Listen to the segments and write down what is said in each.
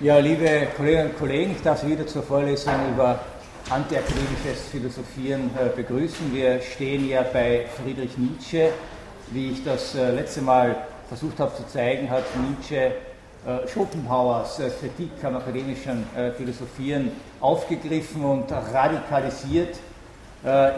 Ja, liebe Kolleginnen und Kollegen, ich darf Sie wieder zur Vorlesung über antiakademisches Philosophieren äh, begrüßen. Wir stehen ja bei Friedrich Nietzsche. Wie ich das äh, letzte Mal versucht habe zu zeigen, hat Nietzsche äh, Schopenhauers Kritik am akademischen Philosophieren aufgegriffen und radikalisiert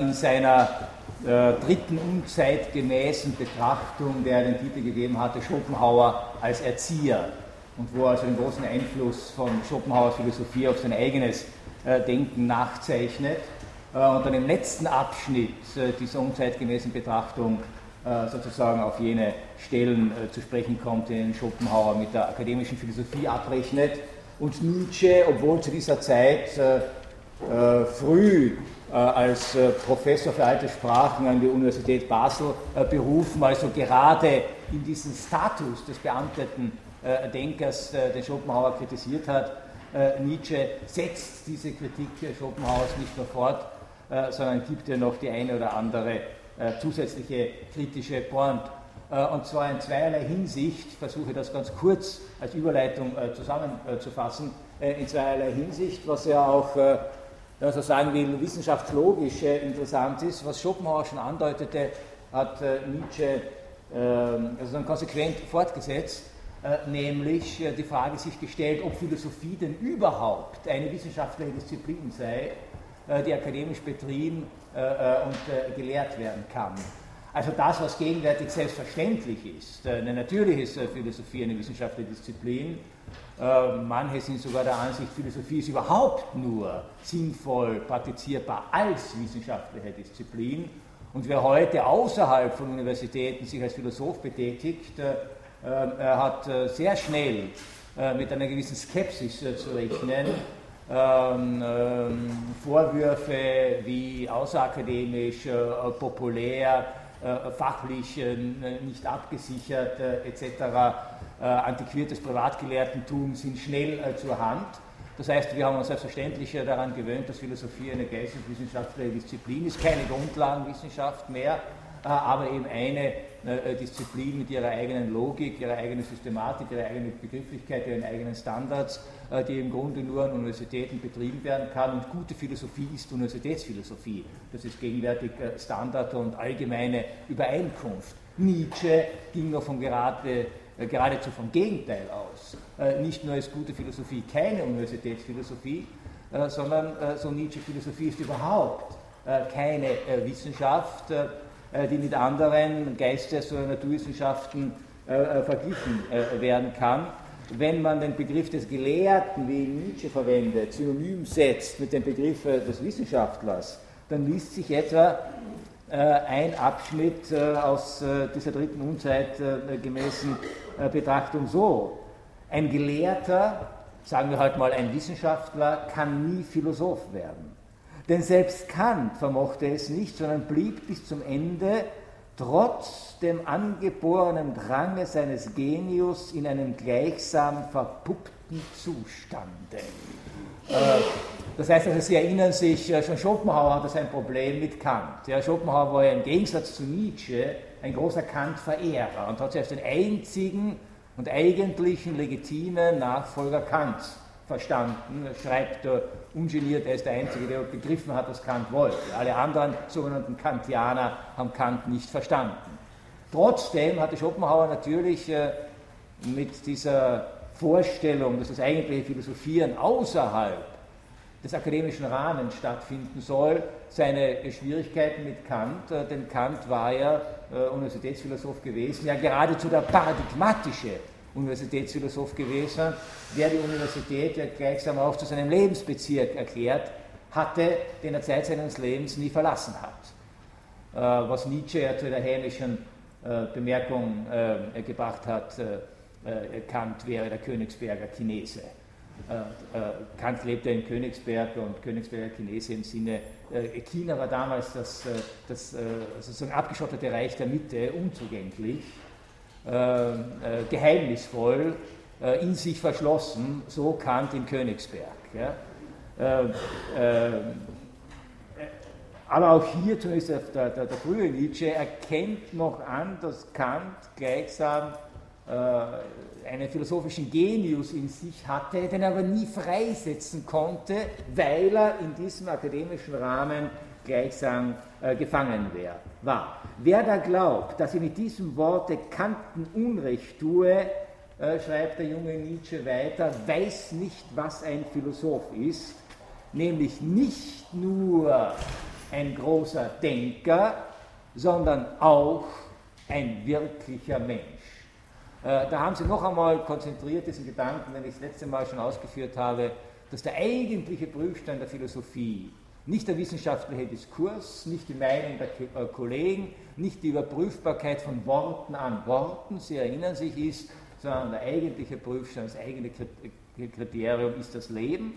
in seiner dritten unzeitgemäßen Betrachtung, der er den Titel gegeben hatte, Schopenhauer als Erzieher und wo er also den großen Einfluss von Schopenhauers Philosophie auf sein eigenes äh, Denken nachzeichnet. Äh, und dann im letzten Abschnitt äh, dieser unzeitgemäßen Betrachtung sozusagen auf jene Stellen zu sprechen kommt, denen Schopenhauer mit der akademischen Philosophie abrechnet. Und Nietzsche, obwohl zu dieser Zeit früh als Professor für alte Sprachen an die Universität Basel berufen, also gerade in diesen Status des beamteten Denkers, den Schopenhauer kritisiert hat, äh, Nietzsche setzt diese Kritik Schopenhauers nicht nur fort, äh, sondern gibt ihr noch die eine oder andere äh, zusätzliche kritische Pointe. Und zwar in zweierlei Hinsicht, ich versuche das ganz kurz als Überleitung zusammenzufassen, in zweierlei Hinsicht, was ja auch, wenn man so sagen will, wissenschaftslogisch interessant ist. Was Schopenhauer schon andeutete, hat Nietzsche ähm, also dann konsequent fortgesetzt. Äh, nämlich äh, die Frage sich gestellt, ob Philosophie denn überhaupt eine wissenschaftliche Disziplin sei, äh, die akademisch betrieben und gelehrt werden kann. Also das, was gegenwärtig selbstverständlich ist, eine natürliche Philosophie, eine wissenschaftliche Disziplin. Manche sind sogar der Ansicht, Philosophie ist überhaupt nur sinnvoll praktizierbar als wissenschaftliche Disziplin. Und wer heute außerhalb von Universitäten sich als Philosoph betätigt, er hat äh, sehr schnell äh, mit einer gewissen Skepsis äh, zu rechnen. Ähm, ähm, Vorwürfe wie außerakademisch, populär, fachlich nicht abgesichert etc., antiquiertes Privatgelehrtentum sind schnell zur Hand. Das heißt, wir haben uns selbstverständlich daran gewöhnt, dass Philosophie eine geisteswissenschaftliche Disziplin ist, keine Grundlagenwissenschaft mehr, aber eben eine äh, Disziplin mit ihrer eigenen Logik, ihrer eigenen Systematik, ihrer eigenen Begrifflichkeit, ihren eigenen Standards, äh, die im Grunde nur an Universitäten betrieben werden kann. Und gute Philosophie ist Universitätsphilosophie. Das ist gegenwärtig äh, Standard und allgemeine Übereinkunft. Nietzsche ging noch von gerade, geradezu vom Gegenteil aus. Nicht nur ist gute Philosophie keine Universitätsphilosophie, sondern so Nietzsche Philosophie ist überhaupt keine Wissenschaft, äh, die mit anderen Geistes- oder Naturwissenschaften äh, äh, verglichen werden kann. Wenn man den Begriff des Gelehrten, wie Nietzsche verwendet, synonym setzt mit dem Begriff des Wissenschaftlers, dann liest sich etwa ein Abschnitt aus dieser dritten unzeitgemäßen Betrachtung so. Ein Gelehrter, sagen wir heute mal ein Wissenschaftler, kann nie Philosoph werden. Denn selbst Kant vermochte es nicht, sondern blieb bis zum Ende trotz dem angeborenen Drange seines Genius in einem gleichsam verpuppten Zustande. Äh, das heißt also, Sie erinnern sich, äh, schon Schopenhauer hatte sein Problem mit Kant. Ja, Schopenhauer war ja im Gegensatz zu Nietzsche ein großer Kant-Verehrer und hat sich als den einzigen und eigentlichen legitimen Nachfolger Kants verstanden, schreibt er ungeniert, er ist der Einzige, der begriffen hat, was Kant wollte. Alle anderen sogenannten Kantianer haben Kant nicht verstanden. Trotzdem hatte Schopenhauer natürlich äh, mit dieser Vorstellung, dass das eigentliche Philosophieren außerhalb des akademischen Rahmens stattfinden soll, seine Schwierigkeiten mit Kant, äh, denn Kant war ja äh, Universitätsphilosoph gewesen, ja geradezu der paradigmatische Universitätsphilosoph gewesen, der die Universität ja gleichsam auch zu seinem Lebensbezirk erklärt hatte, den er Zeit seines Lebens nie verlassen hat. Äh, was Nietzsche ja zu der hämischen äh, Bemerkung äh, gebracht hat, Kant wäre der Königsberger Chinese. Kant lebte in Königsberg und Königsberger Chinese im Sinne, China war damals das, das sozusagen abgeschottete Reich der Mitte, unzugänglich äh, äh, geheimnisvoll, äh, in sich verschlossen, so Kant in Königsberg. Ja. aber auch hier, zumindest der, der, der, frühe Nietzsche, erkennt noch an, dass Kant gleichsam äh, einen philosophischen Genius in sich hatte, den er aber nie freisetzen konnte, weil er in diesem akademischen Rahmen gleichsam äh, gefangen wär, war. Wer da glaubt, dass er mit diesem Worte Kanten Unrecht tue, äh, schreibt der junge Nietzsche weiter, weiß nicht, was ein Philosoph ist, nämlich nicht nur ein großer Denker, sondern auch ein wirklicher Mensch. Äh, da haben Sie noch einmal konzentriert diesen Gedanken, den ich das letzte Mal schon ausgeführt habe, dass der eigentliche Prüfstein der Philosophie nicht der wissenschaftliche Diskurs, nicht die Meinung der äh, Kollegen, nicht die Überprüfbarkeit von Worten an Worten, Sie erinnern sich, ist, sondern der eigentliche Prüfstein, das eigene Kriterium ist das Leben.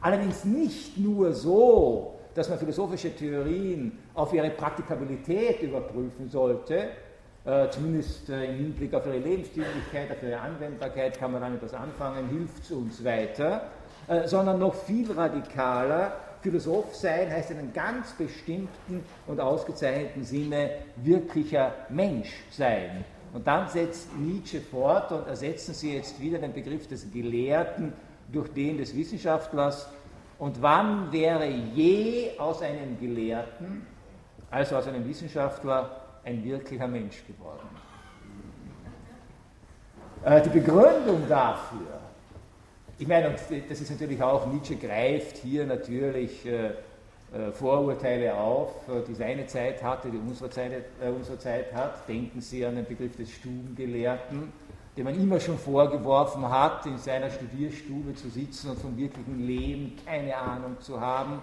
Allerdings nicht nur so, dass man philosophische Theorien auf ihre Praktikabilität überprüfen sollte, äh, zumindest äh, im Hinblick auf ihre Lebensdienlichkeit, auf ihre Anwendbarkeit kann man dann etwas anfangen, hilft es uns weiter, äh, sondern noch viel radikaler, Philosoph sein heißt in einem ganz bestimmten und ausgezeichneten Sinne wirklicher Mensch sein. Und dann setzt Nietzsche fort und ersetzen Sie jetzt wieder den Begriff des Gelehrten durch den des Wissenschaftlers. Und wann wäre je aus einem Gelehrten, also aus einem Wissenschaftler, ein wirklicher Mensch geworden? Äh, die Begründung dafür ich meine, das ist natürlich auch, Nietzsche greift hier natürlich äh, äh, Vorurteile auf, äh, die seine Zeit hatte, die unsere Zeit, äh, unsere Zeit hat. Denken Sie an den Begriff des Stubengelehrten, dem man immer schon vorgeworfen hat, in seiner Studierstube zu sitzen und vom wirklichen Leben keine Ahnung zu haben.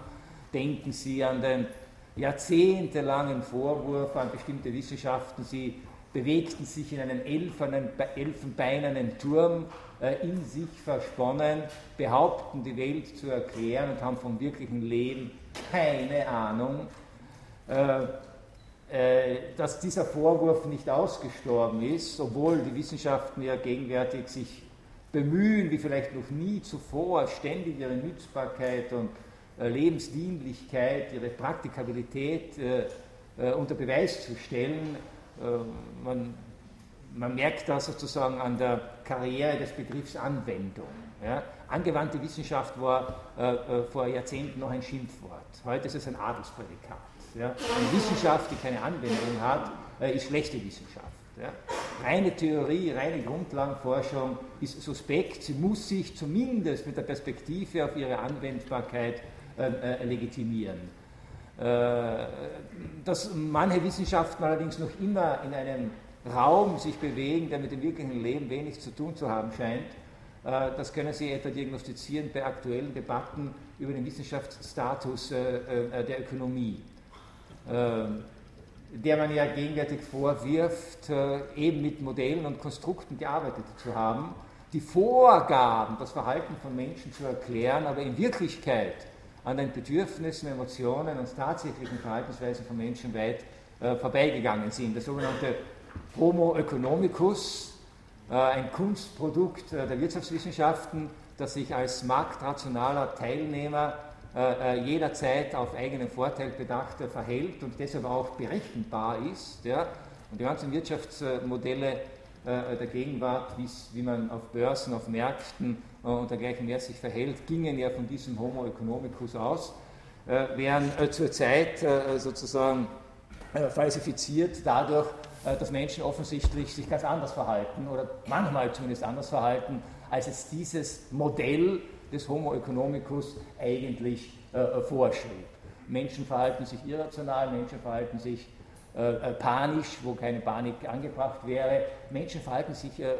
Denken Sie an den jahrzehntelangen Vorwurf an bestimmte Wissenschaften, sie bewegten sich in einem elfenbeinernen Turm in sich versponnen, behaupten, die Welt zu erklären und haben vom wirklichen Leben keine Ahnung, äh, äh, dass dieser Vorwurf nicht ausgestorben ist, obwohl die Wissenschaften ja gegenwärtig sich bemühen, wie vielleicht noch nie zuvor, ständig ihre Nützbarkeit und Lebensdienlichkeit, ihre Praktikabilität unter Beweis zu stellen. Man man merkt das sozusagen an der Karriere des Begriffs Anwendung. Ja. Angewandte Wissenschaft war äh, äh, vor Jahrzehnten noch ein Schimpfwort. Heute ist es ein Adelsprädikat. Ja. Eine Wissenschaft, die keine Anwendung hat, äh, ist schlechte Wissenschaft. Ja. Reine Theorie, reine Grundlagenforschung ist suspekt. Sie muss sich zumindest mit der Perspektive auf ihre Anwendbarkeit äh, äh, legitimieren. Äh, dass manche Wissenschaften allerdings noch immer in einem Raum sich bewegen, der mit dem wirklichen Leben wenig zu tun zu haben scheint. Äh, das können Sie etwa diagnostizieren bei aktuellen Debatten über den Wissenschaftsstatus äh, äh, der Ökonomie, der man ja gegenwärtig vorwirft, eben mit Modellen und Konstrukten gearbeitet zu haben, die vorgaben, das Verhalten von Menschen zu erklären, aber in Wirklichkeit an den Bedürfnissen, Emotionen und tatsächlichen Verhaltensweisen von Menschen weit vorbeigegangen sind. Das sogenannte Homo economicus, äh, ein Kunstprodukt äh, der Wirtschaftswissenschaften, das sich als marktrationaler Teilnehmer äh, jederzeit auf eigenen Vorteil bedacht verhält und deshalb auch berechenbar ist. Und die ganzen Wirtschaftsmodelle der Gegenwart, wie man auf Börsen, auf Märkten und dergleichen mehr sich verhält, gingen ja von diesem Homo economicus aus, wären zurzeit sozusagen falsifiziert dadurch, dass Menschen offensichtlich sich ganz anders verhalten oder manchmal zumindest anders verhalten, als es dieses Modell des Homo economicus eigentlich äh, vorschrieb. Menschen verhalten sich irrational, Menschen verhalten sich äh, äh panisch, wo keine Panik angebracht wäre. Menschen verhalten sich äh, äh,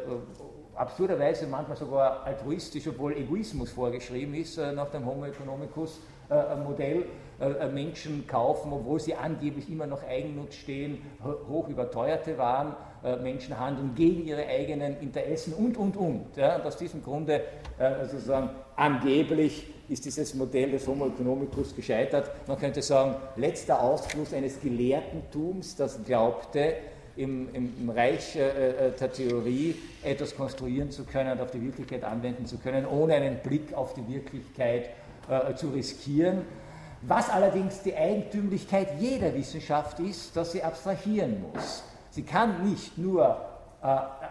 absurderweise manchmal sogar altruistisch, obwohl Egoismus vorgeschrieben ist nach dem Homo economicus Modell. Äh, äh, Menschen kaufen, obwohl sie angeblich immer noch Eigennutz stehen, hoch überteuerte Waren. Äh, Menschen handeln gegen ihre eigenen Interessen und, und, und. Ja, und aus diesem Grunde sozusagen angeblich ist dieses Modell des Homo economicus gescheitert. Man könnte sagen, letzter Ausfluss eines Gelehrtentums, das glaubte, im, im, im Reich der Theorie etwas konstruieren zu können und auf die Wirklichkeit anwenden zu können, ohne einen Blick auf die Wirklichkeit äh, zu riskieren. Was allerdings die Eigentümlichkeit jeder Wissenschaft ist, dass sie abstrahieren muss. Sie kann nicht nur äh,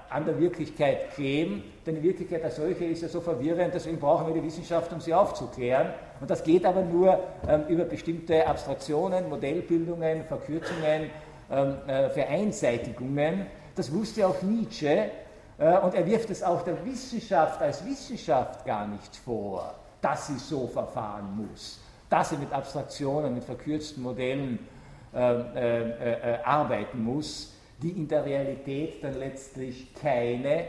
an der Wirklichkeit kleben, denn die Wirklichkeit als solche ist ja so verwirrend, deswegen brauchen wir die Wissenschaft, um sie aufzuklären. Und das geht aber nur ähm, über bestimmte Abstraktionen, Modellbildungen, Verkürzungen, ähm, äh, Vereinseitigungen. Das wusste auch Nietzsche äh, und er wirft es auch der Wissenschaft als Wissenschaft gar nicht vor, dass sie so verfahren muss, dass sie mit Abstraktionen, mit verkürzten Modellen äh, äh, äh arbeiten muss die in der Realität dann letztlich keine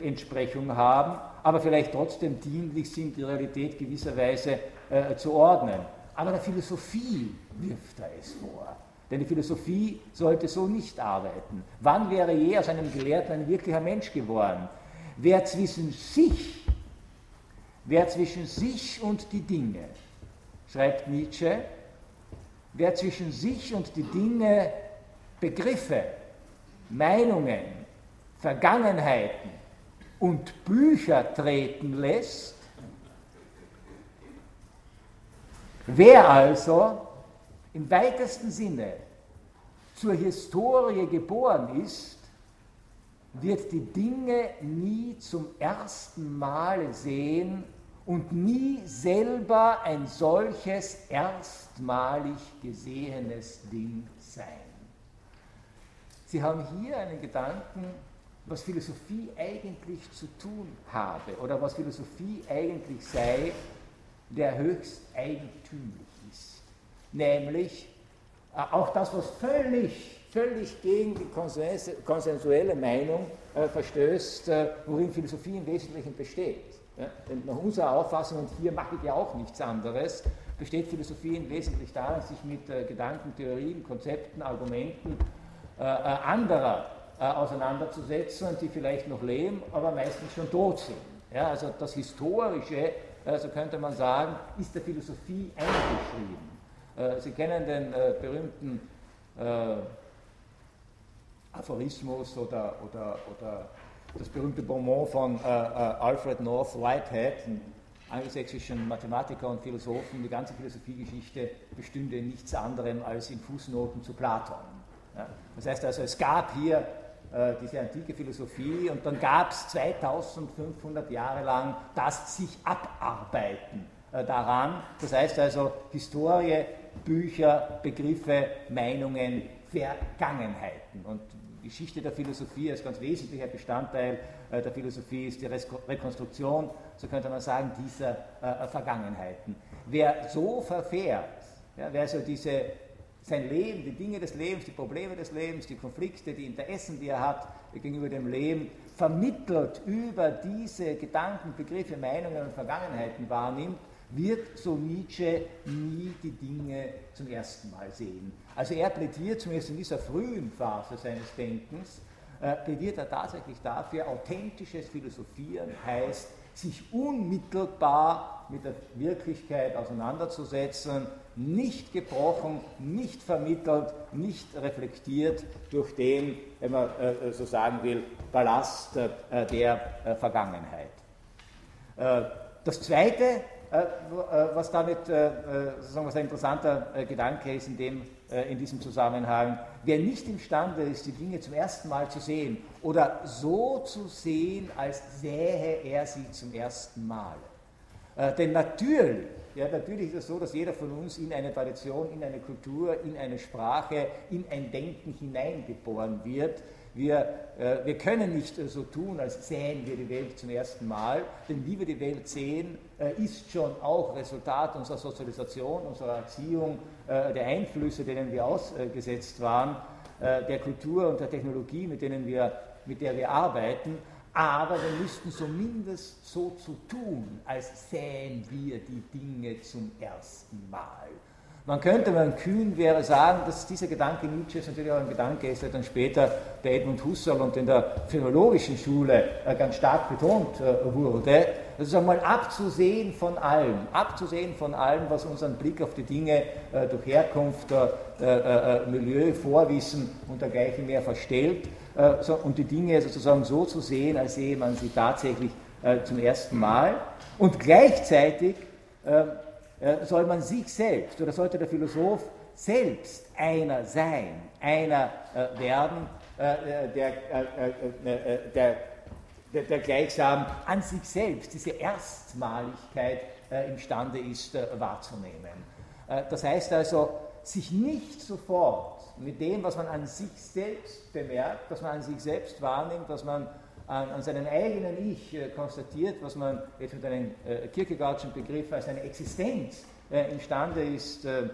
Entsprechung haben, aber vielleicht trotzdem dienlich sind, die Realität gewisserweise äh, zu ordnen. Aber der Philosophie wirft er es vor. Denn die Philosophie sollte so nicht arbeiten. Wann wäre je aus einem Gelehrten ein wirklicher Mensch geworden? Wer zwischen sich, wer zwischen sich und die Dinge, schreibt Nietzsche, wer zwischen sich und die Dinge Begriffe Meinungen, Vergangenheiten und Bücher treten lässt, wer also im weitesten Sinne zur Historie geboren ist, wird die Dinge nie zum ersten Mal sehen und nie selber ein solches erstmalig gesehenes Ding sein. Sie haben hier einen Gedanken, was Philosophie eigentlich zu tun habe oder was Philosophie eigentlich sei, der höchst eigentümlich ist. Nämlich äh, auch das, was völlig, völlig gegen die konsensuelle Meinung äh, verstößt, äh, worin Philosophie im Wesentlichen besteht. Ja? Nach unserer Auffassung, und hier mache ich ja auch nichts anderes, besteht Philosophie im Wesentlichen darin, sich mit äh, Gedanken, Theorien, Konzepten, Argumenten äh, äh, anderer äh, auseinanderzusetzen, die vielleicht noch leben, aber meistens schon tot sind. Ja, also das Historische, so könnte man sagen, ist der Philosophie eingeschrieben. Sie kennen den berühmten Aphorismus oder, oder, oder das berühmte Bonmot von Alfred North Whitehead, einem angelsächsischen Mathematiker und Philosophen, die ganze Philosophiegeschichte bestünde in nichts anderem als in Fußnoten zu Platon. Ja. Das heißt also, es gab hier äh, diese antike Philosophie und dann gab es 2500 Jahre lang das sich abarbeiten äh, daran. Das heißt also Historie, Bücher, Begriffe, Meinungen, Vergangenheiten. Und Geschichte der Philosophie als ganz wesentlicher Bestandteil äh, der Philosophie ist die Rekonstruktion, so könnte man sagen, dieser äh, Vergangenheiten. Wer so verfährt, ja, wer also diese sein Leben, die Dinge des Lebens, die Probleme des Lebens, die Konflikte, die Interessen, die er hat gegenüber dem Leben, vermittelt über diese Gedanken, Begriffe, Meinungen und Vergangenheiten wahrnimmt, wird so Nietzsche nie die Dinge zum ersten Mal sehen. Also er plädiert zumindest in dieser frühen Phase seines Denkens, äh, plädiert er tatsächlich dafür, authentisches Philosophieren heißt, sich unmittelbar mit der Wirklichkeit auseinanderzusetzen, nicht gebrochen, nicht vermittelt, nicht reflektiert durch den, wenn man äh, so sagen will, Ballast äh, der äh, Vergangenheit. Äh, das Zweite, äh, äh, was damit sozusagen was ein interessanter Gedanke ist in, dem, in diesem Zusammenhang, wer nicht imstande ist, die Dinge zum ersten Mal zu sehen oder so zu sehen, als sähe er sie zum ersten Mal. Denn natürlich ja, natürlich ist es so, dass jeder von uns in eine Tradition, in eine Kultur, in eine Sprache, in ein Denken hineingeboren wird. Wir, äh, wir können nicht äh, so tun, als sähen wir die Welt zum ersten Mal, denn wie wir die Welt sehen, äh, ist schon auch Resultat unserer Sozialisation, unserer Erziehung, äh, der Einflüsse, denen wir ausgesetzt waren, äh, der Kultur und der Technologie, mit, denen wir, mit der wir arbeiten aber wir müssten zumindest so zu tun, als sähen wir die Dinge zum ersten Mal. Man könnte, wenn man kühn wäre, sagen, dass dieser Gedanke Nietzsches natürlich auch ein Gedanke ist, der dann später bei Edmund Husserl und in der philologischen Schule äh, ganz stark betont äh, wurde. Das ist einmal abzusehen von allem, abzusehen von allem, was unseren Blick auf die Dinge äh, durch Herkunft, Milieu, Vorwissen und dergleichen mehr verstellt und die Dinge sozusagen so zu sehen, als sehe man sie tatsächlich zum ersten Mal und gleichzeitig äh, soll man sich selbst oder sollte der Philosoph selbst einer sein, einer äh, werden, der, der, der, der, gleichsam an sich selbst diese Erstmaligkeit imstande ist wahrzunehmen. Das heißt also, sich nicht sofort mit dem, was man an sich selbst bemerkt, was man an sich selbst wahrnimmt, was man an, an seinem eigenen Ich äh, konstatiert, was man jetzt mit einem äh, Kierkegaardschen Begriff als eine Existenz äh, imstande ist äh,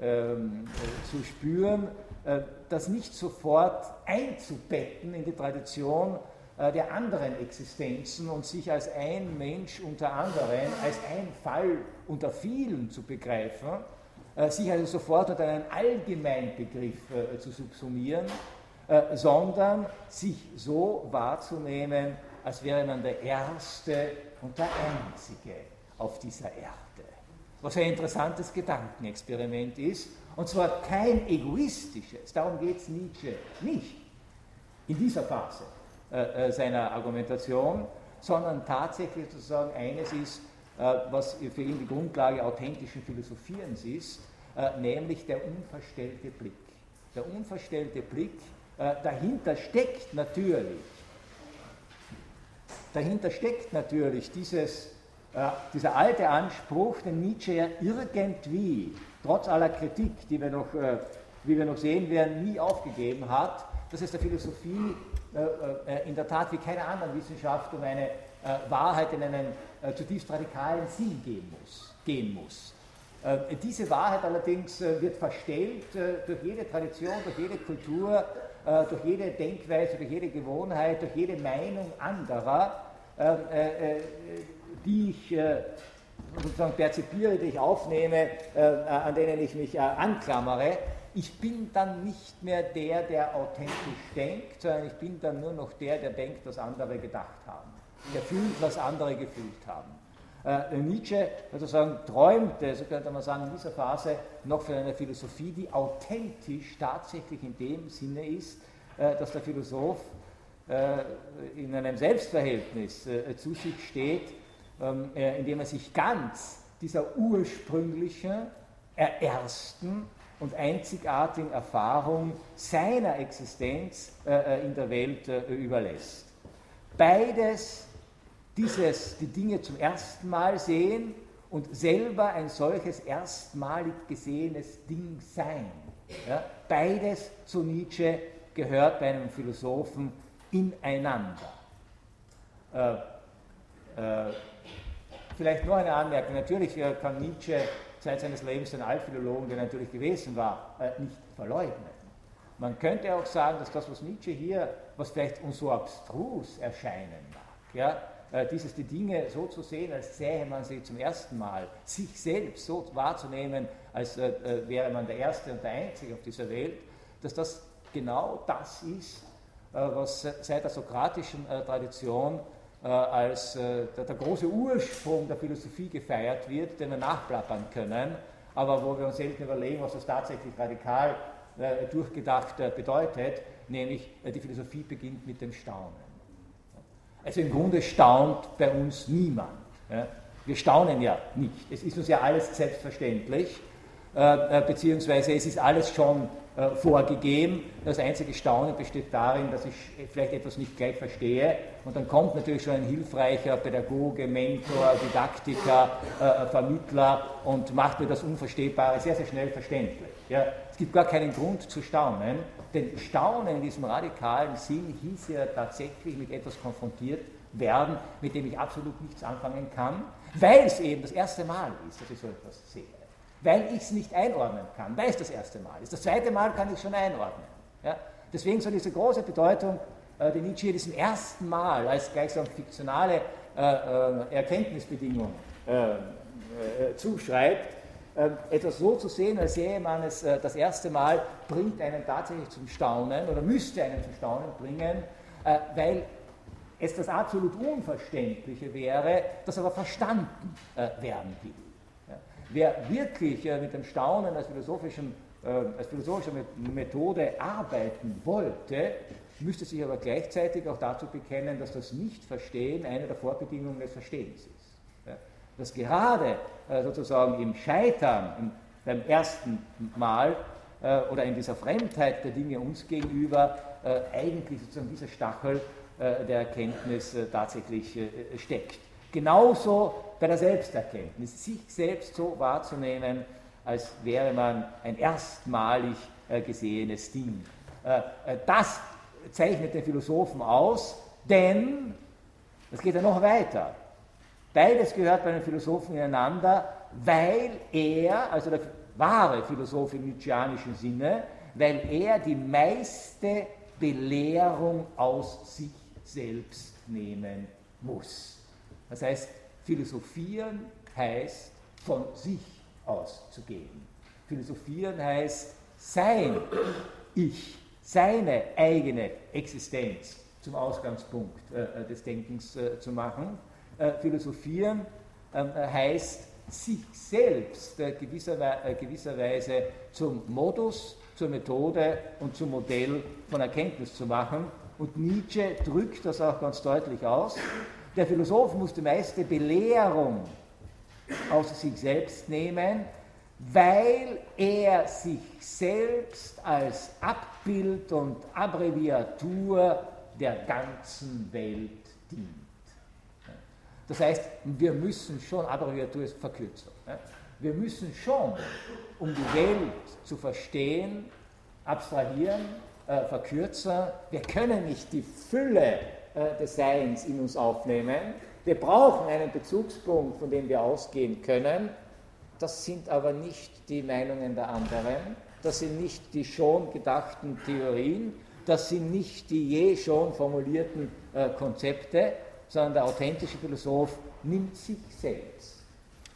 ähm, äh, zu spüren, äh, das nicht sofort einzubetten in die Tradition der anderen Existenzen und sich als ein Mensch unter anderen, als ein Fall unter vielen zu begreifen, sich also sofort unter einen Allgemeinbegriff zu subsumieren, äh, sondern sich so wahrzunehmen, als wäre man der Erste und der Einzige auf dieser Erde. Was ein interessantes Gedankenexperiment ist, und zwar kein egoistisches, darum geht es Nietzsche nicht in dieser Phase äh, äh, seiner Argumentation, sondern tatsächlich sozusagen eines ist, äh, was für ihn die Grundlage authentischen Philosophierens ist, äh, nämlich der unverstellte Blick. Der unverstellte Blick äh, dahinter steckt natürlich, dahinter steckt natürlich dieses, äh, dieser alte Anspruch, den Nietzsche ja irgendwie, trotz aller Kritik, die wir noch, äh, wie wir noch sehen werden, nie aufgegeben hat, dass es der Philosophie in der Tat wie keiner anderen Wissenschaft um eine Wahrheit in einen zutiefst radikalen Sinn gehen muss. Gehen muss. Diese Wahrheit allerdings wird verstellt durch jede Tradition, durch jede Kultur, äh, durch jede Denkweise, durch jede Gewohnheit, durch jede Meinung anderer, äh, äh, die ich sozusagen perzipiere, die ich aufnehme, an denen ich mich anklammere, ich bin dann nicht mehr der, der authentisch denkt, sondern ich bin dann nur noch der, der denkt, was andere gedacht haben, der fühlt, was andere gefühlt haben. Äh, Nietzsche sozusagen träumte, so könnte man sagen, in dieser Phase noch von einer Philosophie, die authentisch tatsächlich in dem Sinne ist, äh, dass der Philosoph äh, in einem Selbstverhältnis zu sich steht, ähm, äh, indem er sich ganz dieser ursprünglichen, ersten und einzigartigen Erfahrung seiner Existenz in der Welt überlässt. Beides dieses, die Dinge zum ersten Mal sehen und selber ein solches erstmalig gesehenes Ding sein. Ja, beides zu Nietzsche gehört bei einem Philosophen ineinander. Äh, äh, vielleicht noch eine Anmerkung. Natürlich äh, kann Nietzsche seit seines Lebens den Altphilologen, der natürlich gewesen war, äh, nicht verleugnen. Man könnte auch sagen, dass das, was Nietzsche hier, was vielleicht uns so abstrus erscheinen mag, ja, dieses die Dinge so zu sehen, als sähe man sie zum ersten Mal, sich selbst so wahrzunehmen, als äh, äh, wäre man der Erste und der Einzige auf dieser Welt, dass das genau das ist, was seit der sokratischen Tradition als der, der große Ursprung der Philosophie gefeiert wird, den wir nachplappern können, aber wo wir uns selten überlegen, was das tatsächlich radikal durchgedacht bedeutet, nämlich die Philosophie beginnt mit dem Staunen. Also im Grunde staunt bei uns niemand. Wir staunen ja nicht. Es ist uns ja alles selbstverständlich, äh, äh, beziehungsweise es ist alles schon äh, vorgegeben. Das einzige Staunen besteht darin, dass ich vielleicht etwas nicht gleich verstehe. Und dann kommt natürlich schon ein hilfreicher Pädagoge, Mentor, Didaktiker, Vermittler und macht mir das Unverstehbare sehr, sehr schnell verständlich. Es gibt gar keinen Grund zu staunen. Denn Staunen in diesem radikalen Sinn hieß ja tatsächlich mit etwas konfrontiert werden, mit dem ich absolut nichts anfangen kann, weil es eben das erste Mal ist, dass ich so etwas sehe. Weil ich es nicht einordnen kann, weil es das erste Mal ist. Das zweite Mal kann ich schon einordnen. Ja? Deswegen so diese große Bedeutung, äh, die Nietzsche diesem ersten Mal als gleichsam fiktionale äh, äh, Erkenntnisbedingung äh, äh, zuschreibt, etwas so zu sehen, als sähe man es äh, das erste Mal, bringt einen tatsächlich zum Staunen oder müsste einen zum Staunen bringen, äh, weil es das absolut Unverständliche wäre, das aber verstanden äh, werden will. Wer wirklich mit dem Staunen als, philosophischen, als philosophische Methode arbeiten wollte, müsste sich aber gleichzeitig auch dazu bekennen, dass das Nichtverstehen eine der Vorbedingungen des Verstehens ist dass gerade äh, sozusagen im Scheitern, im, beim ersten Mal äh, oder in dieser Fremdheit der Dinge uns gegenüber, eigentlich sozusagen dieser Stachel der Erkenntnis tatsächlich steckt. Genauso bei der Selbsterkenntnis, sich selbst so wahrzunehmen, als wäre man ein erstmalig gesehenes Ding. Das zeichnet den Philosophen aus, denn, das geht ja noch weiter, beides gehört bei den Philosophen ineinander, weil er, also der wahre Philosoph im nietzscheanischen Sinne, weil er die meiste Belehrung aus sich selbst nehmen muss. Das heißt, philosophieren heißt von sich auszugehen. Philosophieren heißt sein Ich, seine eigene Existenz zum Ausgangspunkt äh, des Denkens äh, zu machen. Äh, philosophieren ähm, heißt sich selbst äh, gewisser, äh, gewisserweise zum Modus, zur Methode und zum Modell von Erkenntnis zu machen. Und Nietzsche drückt das auch ganz deutlich aus. Der Philosoph muss die meiste Belehrung aus sich selbst nehmen, weil er sich selbst als Abbild und Abbreviatur der ganzen Welt dient. Das heißt, wir müssen schon, Abbreviatur ist Verkürzung, wir müssen schon, um die Welt zu verstehen, abstrahieren, äh, verkürzen. Wir können nicht die Fülle äh, des Seins in uns aufnehmen. Wir brauchen einen Bezugspunkt, von dem wir ausgehen können. Das sind aber nicht die Meinungen der anderen. Das sind nicht die schon gedachten Theorien. Das sind nicht die je schon formulierten äh, Konzepte, sondern der authentische Philosoph nimmt sich selbst.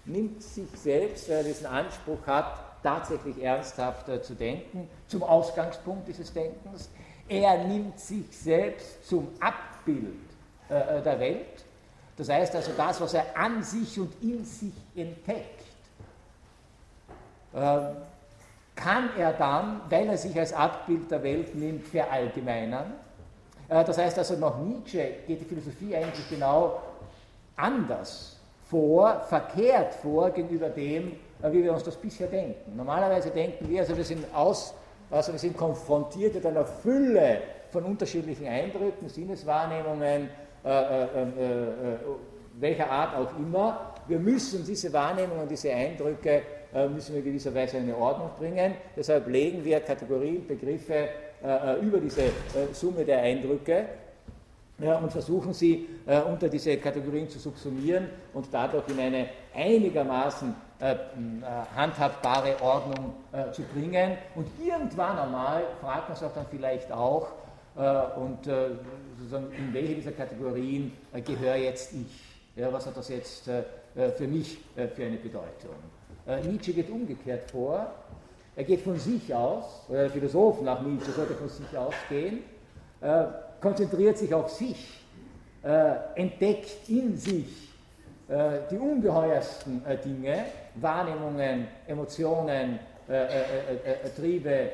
Nimmt sich selbst, weil er diesen Anspruch hat, tatsächlich ernsthaft äh, zu denken, zum Ausgangspunkt dieses Denkens. Er nimmt sich selbst zum Abbild äh, äh der Welt. Das heißt also, das, was er an sich und in sich entdeckt, äh, kann er dann, weil er sich als Abbild der Welt nimmt, verallgemeinern das heißt also, nach Nietzsche geht die Philosophie eigentlich genau anders vor, verkehrt vor gegenüber dem, äh, wie wir uns das bisher denken. Normalerweise denken wir, also wir sind, aus, also wir sind konfrontiert mit einer Fülle von unterschiedlichen Eindrücken, Sinneswahrnehmungen, äh, äh, äh, äh welcher Art auch immer. Wir müssen diese Wahrnehmungen, diese Eindrücke, müssen wir gewisserweise in eine Ordnung bringen. Deshalb legen wir Kategorien, Begriffe äh, über diese äh, Summe der Eindrücke ja, und versuchen sie äh, unter diese Kategorien zu subsumieren und dadurch in eine einigermaßen äh, handhabbare Ordnung äh, zu bringen. Und irgendwann einmal fragt man sich dann vielleicht auch, äh, und in welche dieser Kategorien gehöre jetzt ich? Ja, was hat das jetzt für mich für eine Bedeutung? Nietzsche geht umgekehrt vor. Er geht von sich aus, oder der Philosoph nach Nietzsche sollte von sich ausgehen, äh, konzentriert sich auf sich, äh, entdeckt in sich äh, die ungeheuersten äh, Dinge, Wahrnehmungen, Emotionen, äh, äh, Triebe,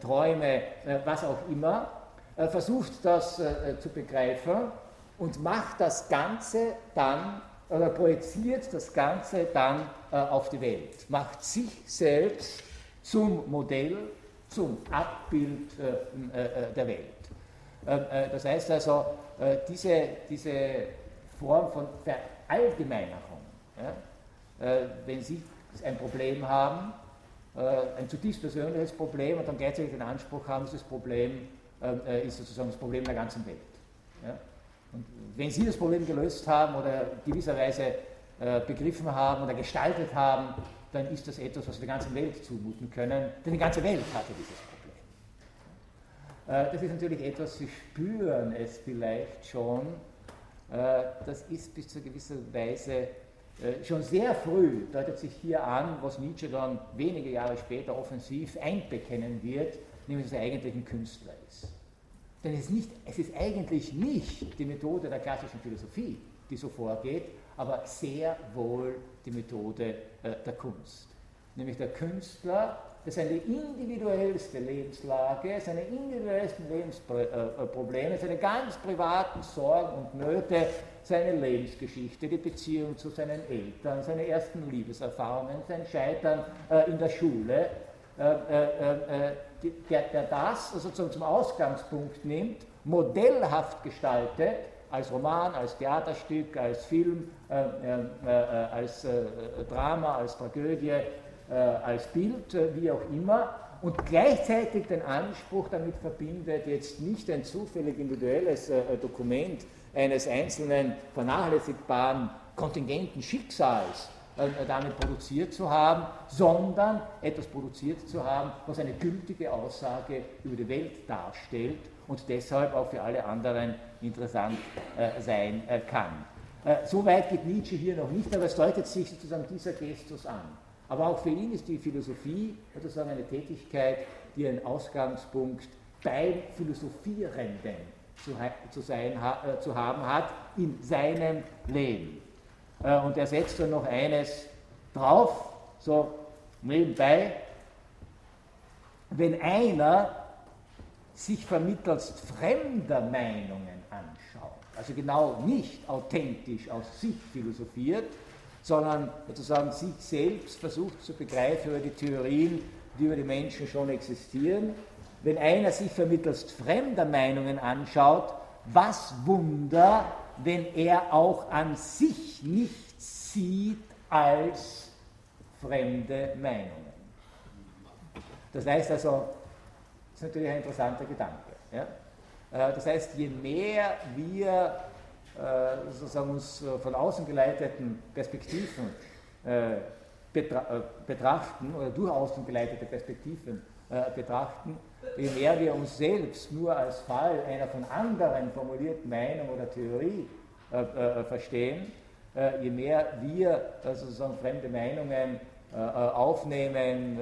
Träume, was auch immer, versucht das zu begreifen und macht das Ganze dann oder projiziert das Ganze dann auf die Welt, macht sich selbst zum Modell, zum Abbild äh, äh, der Welt. Ähm, äh, das heißt also, diese, diese Form von Verallgemeinerung, wenn Sie ein Problem haben, ein zutiefst persönliches Problem und dann gleichzeitig den Anspruch haben, dieses Problem ist sozusagen das Problem der ganzen Welt. Ja. Und wenn Sie das Problem gelöst haben oder gewisserweise begriffen haben oder gestaltet haben, dann ist das etwas, was wir der ganzen Welt zumuten können, denn die ganze Welt hatte dieses Problem. Äh, das ist natürlich etwas, Sie spüren es vielleicht schon, äh, das ist bis zu gewisser Weise äh, schon sehr früh, deutet sich hier an, was Nietzsche dann wenige Jahre später offensiv einbekennen wird, nämlich dass er eigentlich ein Künstler ist. Denn es ist, nicht, es ist eigentlich nicht die Methode der klassischen Philosophie, die so vorgeht, aber sehr wohl die Methode äh, der Kunst. Nämlich der Künstler, der seine individuellste Lebenslage, seine individuellsten Lebensprobleme, seine ganz privaten Sorgen und Nöte, seine Lebensgeschichte, die Beziehung zu seinen Eltern, seine ersten Liebeserfahrungen, sein Scheitern äh, in der Schule, äh, der, der das sozusagen zum Ausgangspunkt nimmt, modellhaft gestaltet, als Roman, als Theaterstück, als Film, äh, äh, äh, als äh, Drama, als Tragödie, äh, als Bild, äh, wie auch immer, und gleichzeitig den Anspruch damit verbindet, jetzt nicht ein zufällig individuelles Dokument eines einzelnen vernachlässigbaren kontingenten Schicksals damit produziert zu haben, sondern etwas produziert zu haben, was eine gültige Aussage über die Welt darstellt und deshalb auch für alle anderen interessant äh, sein äh, kann. Äh, so weit geht Nietzsche hier noch nicht, aber es deutet sich sozusagen dieser Gestus an. Aber auch für ihn ist die Philosophie sozusagen eine Tätigkeit, die einen Ausgangspunkt beim Philosophierenden zu, zu, sein, zu haben hat in seinem Leben. Und er setzt dann noch eines drauf, so nebenbei, wenn einer sich vermittelst fremder Meinungen also genau nicht authentisch aus sich philosophiert, sondern sozusagen sich selbst versucht zu begreifen über die Theorien, die über die Menschen schon existieren. Wenn einer sich vermittelst fremder Meinungen anschaut, was Wunder, wenn er auch an sich nichts sieht als fremde Meinungen. Das heißt also, das ist natürlich ein interessanter Gedanke. Ja? Äh, das heißt, je mehr wir äh, sozusagen uns äh, von außen geleiteten Perspektiven betrachten oder durch außen geleitete Perspektiven betrachten, je mehr wir uns selbst nur als Fall einer von anderen formulierten Meinung oder Theorie verstehen, je mehr wir sozusagen fremde Meinungen aufnehmen,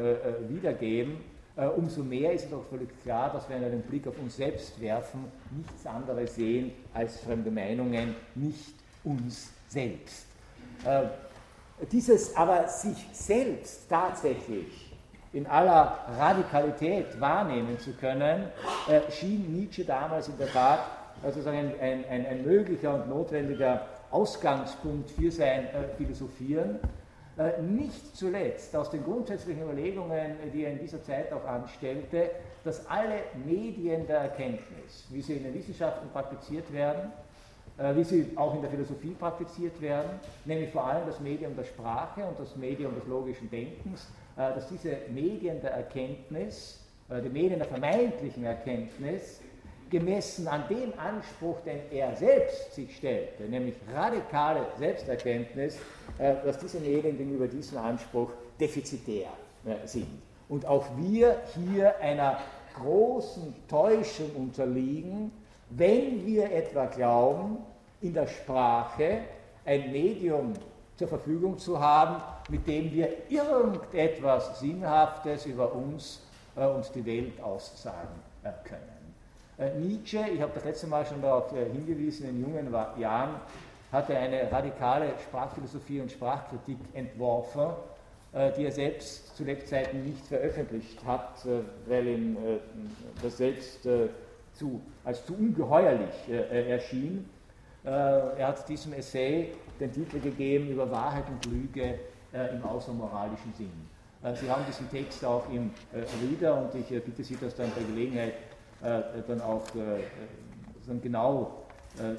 wiedergeben, umso mehr ist es auch völlig klar, dass wir einen Blick auf uns selbst werfen, nichts anderes sehen als fremde Meinungen, nicht uns selbst. Äh, dieses aber sich selbst tatsächlich in aller Radikalität wahrnehmen zu können, äh, schien Nietzsche damals in der Tat sozusagen ein, ein, ein möglicher und notwendiger Ausgangspunkt für sein Philosophieren. Äh, nicht zuletzt aus den grundsätzlichen Überlegungen, die er in dieser Zeit auch anstellte, dass alle Medien der Erkenntnis, wie sie in den Wissenschaften praktiziert werden, äh, wie sie auch in der Philosophie praktiziert werden, nämlich vor allem das Medium der Sprache und das Medium des logischen Denkens, äh, dass diese Medien der Erkenntnis, die Medien der vermeintlichen Erkenntnis, gemessen an dem Anspruch, den er selbst sich stellte, nämlich radikale Selbsterkenntnis, äh, dass diese Medien gegenüber diesem Anspruch defizitär äh, sind. Und auch wir hier einer großen Täuschung unterliegen, wenn wir etwa glauben, in der Sprache ein Medium zur Verfügung zu haben, mit dem wir irgendetwas Sinnhaftes über uns äh, und die Welt aussagen können. Äh, Nietzsche, ich habe das letzte Mal schon darauf äh, hingewiesen, in jungen Jahren hatte eine radikale Sprachphilosophie und Sprachkritik entworfen, äh, die er selbst zu Lebzeiten nicht veröffentlicht hat, weil ihm das selbst zu, als zu ungeheuerlich erschien. Er hat diesem Essay den Titel gegeben über Wahrheit und Lüge im außermoralischen Sinn. Sie haben diesen Text auch im Reader und ich bitte Sie, das dann bei Gelegenheit dann auch äh, dann genau äh,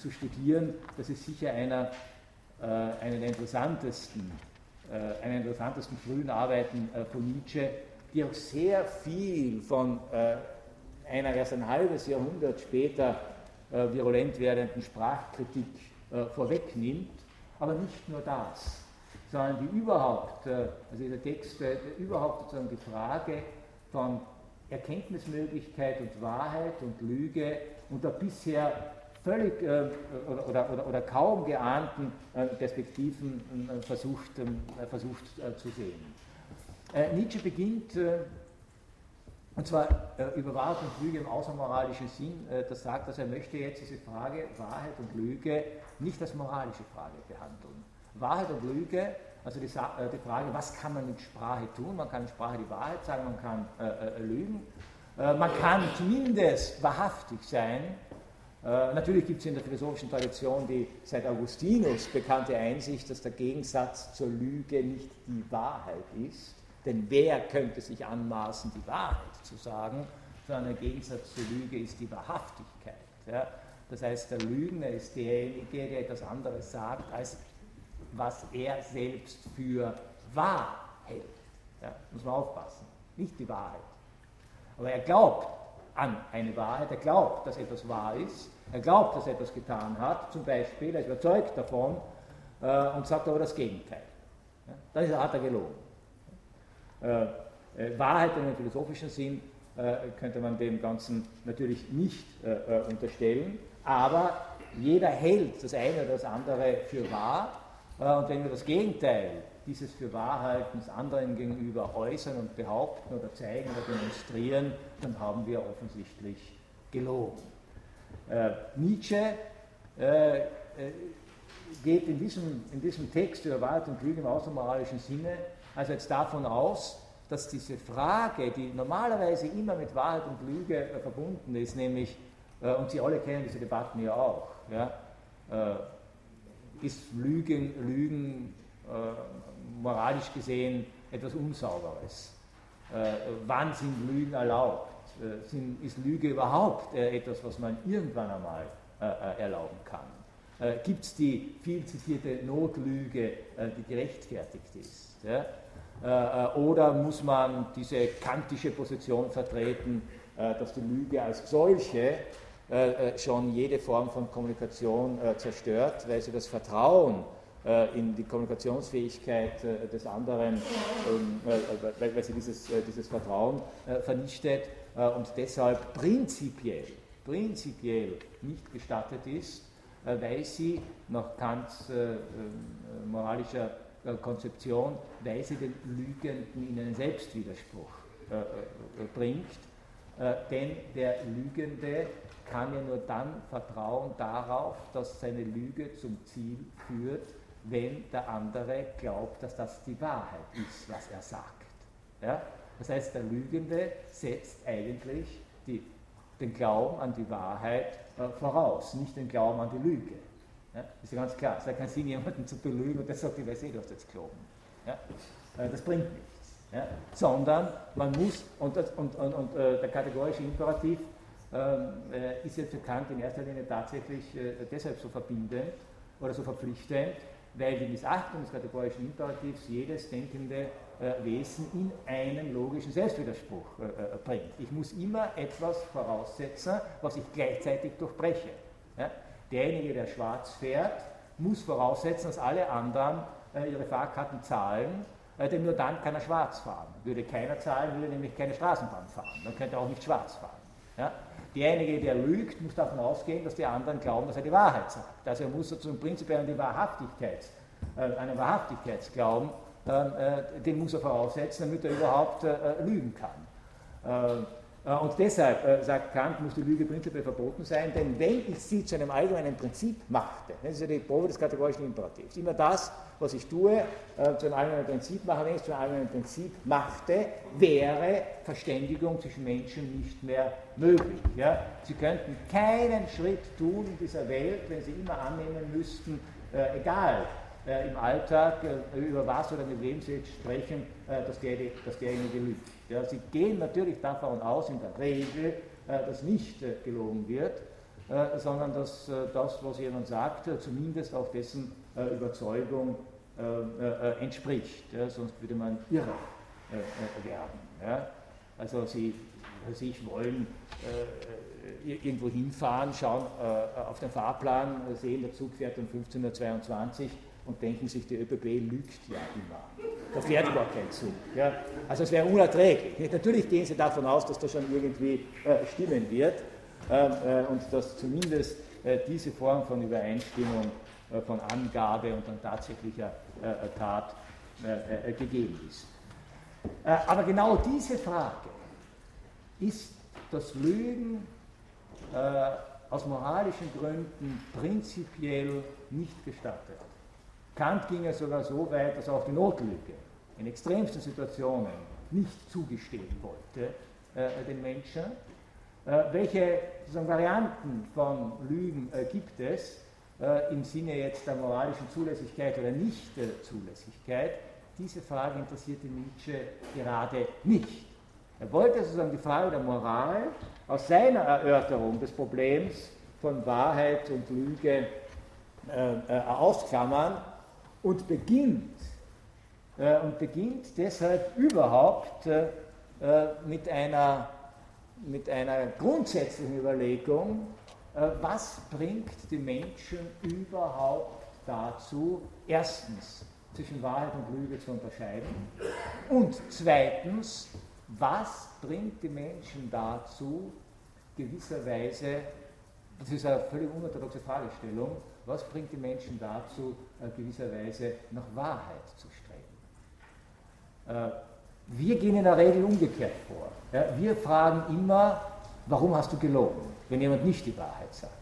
zu studieren. Das ist sicher einer, einer der interessantesten, einer der interessantesten frühen Arbeiten von Nietzsche, die auch sehr viel von einer erst ein halbes Jahrhundert später virulent werdenden Sprachkritik vorwegnimmt, aber nicht nur das, sondern die überhaupt, also dieser Text, überhaupt sozusagen die Frage von Erkenntnismöglichkeit und Wahrheit und Lüge unter bisher völlig äh, oder, oder, oder, kaum geahnten äh, Perspektiven äh, versucht, ähm, äh, versucht äh, zu sehen. Äh, Nietzsche beginnt, und zwar über Wahrheit und Lüge im außermoralischen Sinn, das sagt, dass er möchte jetzt diese Frage Wahrheit und Lüge nicht als moralische Frage behandeln. Wahrheit und Lüge also die, äh, die, Frage, was kann man mit Sprache tun? Man kann in Sprache die Wahrheit sagen, man kann äh, äh, lügen. Äh, man kann zumindest wahrhaftig sein. Äh, natürlich gibt es in der philosophischen Tradition die seit Augustinus bekannte Einsicht, dass der Gegensatz zur Lüge nicht die Wahrheit ist, Denn wer könnte sich anmaßen, die Wahrheit zu sagen? Sondern im Gegensatz zur Lüge ist die Wahrhaftigkeit. Ja? Das heißt, der Lügner ist derjenige, der etwas anderes sagt, als was er selbst für wahr hält. Ja? Muss man aufpassen. Nicht die Wahrheit. Aber er glaubt an eine Wahrheit, er glaubt, dass etwas wahr ist, er glaubt, dass er etwas getan hat, zum Beispiel, er ist überzeugt davon äh, und sagt aber das Gegenteil. Ja? Dann ist, hat er gelogen. Äh, äh, Wahrheit in einem philosophischen Sinn äh, könnte man dem Ganzen natürlich nicht äh, äh, unterstellen, aber jeder hält das eine oder das andere für wahr und wenn wir das Gegenteil dieses für Wahrhaltens anderen gegenüber äußern und behaupten oder zeigen oder demonstrieren, dann haben wir offensichtlich gelogen. Äh, Nietzsche äh, äh, geht in diesem, in diesem Text über Wahrheit und Lüge im außermoralischen Sinne also jetzt davon aus, dass diese Frage, die normalerweise immer mit Wahrheit und Lüge äh, verbunden ist, nämlich, äh, und Sie alle kennen diese Debatten ja auch, ja, äh, ist Lügen, Lügen moralisch gesehen etwas Unsauberes? wann sind Lügen erlaubt? Sind, ist Lüge überhaupt etwas, was man irgendwann einmal erlauben kann? Gibt es die viel zitierte Notlüge, die gerechtfertigt ist? Ja? Äh, äh, oder muss man diese kantische Position vertreten, äh, dass die Lüge als solche schon jede Form von Kommunikation zerstört, weil sie das Vertrauen in die Kommunikationsfähigkeit des anderen, ähm, weil sie dieses, dieses Vertrauen vernichtet und deshalb prinzipiell, prinzipiell nicht gestattet ist, weil sie nach Kants moralischer äh, Konzeption, weil sie den Lügenden in einen Selbstwiderspruch äh, äh, bringt. Äh, denn der Lügende kann ja nur dann vertrauen darauf, dass seine Lüge zum Ziel führt, wenn der andere glaubt, dass das die Wahrheit ist, was er sagt. Ja? Das heißt, der Lügende setzt eigentlich die, den Glauben an die Wahrheit äh, voraus, nicht den Glauben an die Lüge. Ja, ist ja ganz klar. Es hat keinen Sinn, jemanden zu belügen und der sagt, ich weiß eh, du hast jetzt gelogen. Ja, äh, das bringt nichts. Ja, sondern man muss, und, das, und, und, und äh, der kategorische Imperativ ist jetzt für Kant in erster Linie tatsächlich äh, deshalb so verbindend oder so verpflichtend, weil die Missachtung des kategorischen Imperativs jedes denkende äh, Wesen in einen logischen Selbstwiderspruch äh, bringt. Ich muss immer etwas voraussetzen, was ich gleichzeitig durchbreche. Ja? derjenige, der schwarz fährt, muss voraussetzen, dass alle anderen äh, ihre Fahrkarten zahlen, äh, denn nur dann kann er schwarz fahren. Würde keiner zahlen, würde nämlich keine Straßenbahn fahren. Dann könnte er auch nicht schwarz fahren. Ja? Derjenige, der lügt, muss davon ausgehen, dass die anderen glauben, dass er die Wahrheit sagt. Also er muss sozusagen prinzipiell an die Wahrhaftigkeit, äh, einen Wahrhaftigkeitsglauben, ähm, äh, den muss er voraussetzen, damit er überhaupt äh, äh, lügen kann. Äh, und deshalb, äh, sagt Kant, muss die Lüge prinzipiell verboten sein, denn wenn ich sie zu einem allgemeinen Prinzip machte, das ist ja die Probe des kategorischen Imperativs, immer das, was ich tue, äh, zu einem allgemeinen Prinzip mache, wenn ich es zu einem allgemeinen Prinzip machte, wäre Verständigung zwischen Menschen nicht mehr möglich. Ja? Sie könnten keinen Schritt tun in dieser Welt, wenn sie immer annehmen müssten, äh, egal, äh, im Alltag äh, über was oder mit wem sie jetzt sprechen, äh, der, dass derjenige lügt. Ja, sie gehen natürlich davon aus, in der Regel, äh, dass nicht äh, gelogen wird, äh, sondern dass das, was jemand sagt, zumindest auch dessen Überzeugung entspricht. Ja, sonst würde man irre werden. Ja. Also sie sich wollen irgendwo hinfahren, schauen auf den Fahrplan, sehen, der Zug fährt um 15.22 Uhr und denken sich, die ÖBB lügt ja immer. Da fährt gar kein Zug. Ja? Also es wäre unerträglich. Natürlich gehen Sie davon aus, dass das schon irgendwie äh, stimmen wird ähm, äh, und dass zumindest äh, diese Form von Übereinstimmung äh, von Angabe und dann tatsächlicher äh, äh, Tat gegeben ist. aber genau diese Frage ist das Lügen aus moralischen Gründen prinzipiell nicht gestattet. Kant ging ja sogar so weit, dass er auch die Notlüge in extremsten Situationen nicht zugestehen wollte äh, den Menschen. Äh, welche Varianten von Lügen äh, gibt es äh, im Sinne jetzt der moralischen Zulässigkeit oder Nicht-Zulässigkeit? diese Frage interessierte Nietzsche gerade nicht. Er wollte sozusagen die Frage der Moral aus seiner Erörterung des Problems von Wahrheit und Lüge äh, äh, ausklammern und beginnt, äh, und beginnt deshalb überhaupt äh, äh, mit, einer, mit einer grundsätzlichen Überlegung, äh, was bringt die Menschen überhaupt dazu, erstens zwischen Wahrheit und Lüge zu unterscheiden und zweitens, was bringt die Menschen dazu, gewisserweise, das ist eine völlig unorthodoxe Fragestellung, was bringt die Menschen dazu, äh, gewisserweise nach Wahrheit zu streben? Äh, wir gehen in der Regel umgekehrt vor. Wir fragen immer, warum hast du gelogen, wenn jemand nicht die Wahrheit sagt?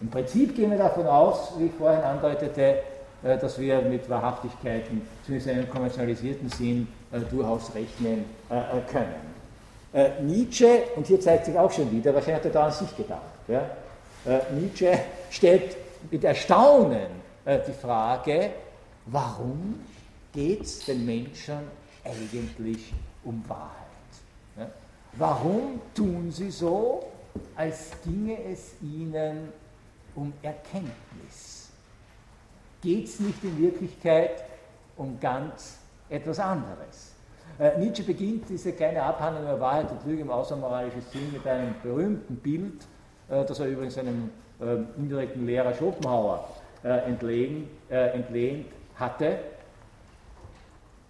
Im Prinzip gehen wir davon aus, wie ich vorhin andeutete, äh, dass wir mit Wahrhaftigkeiten, zumindest in einem konventionalisierten Sinn, durchaus rechnen können. Nietzsche, und hier zeigt sich auch schon wieder, hat er da an sich gedacht, ja? Nietzsche stellt mit Erstaunen äh, die Frage, warum geht es den Menschen eigentlich um Wahrheit? Ja? Warum tun sie so, als ginge es ihnen um Erkenntnis? Geht es nicht in Wirklichkeit um ganz etwas anderes? Äh, Nietzsche beginnt diese kleine Abhandlung über Wahrheit und Lüge im außermoralischen Sinn mit einem berühmten Bild, äh, das er übrigens einem äh, indirekten Lehrer Schopenhauer äh, entlehnt, äh, entlehnt hatte.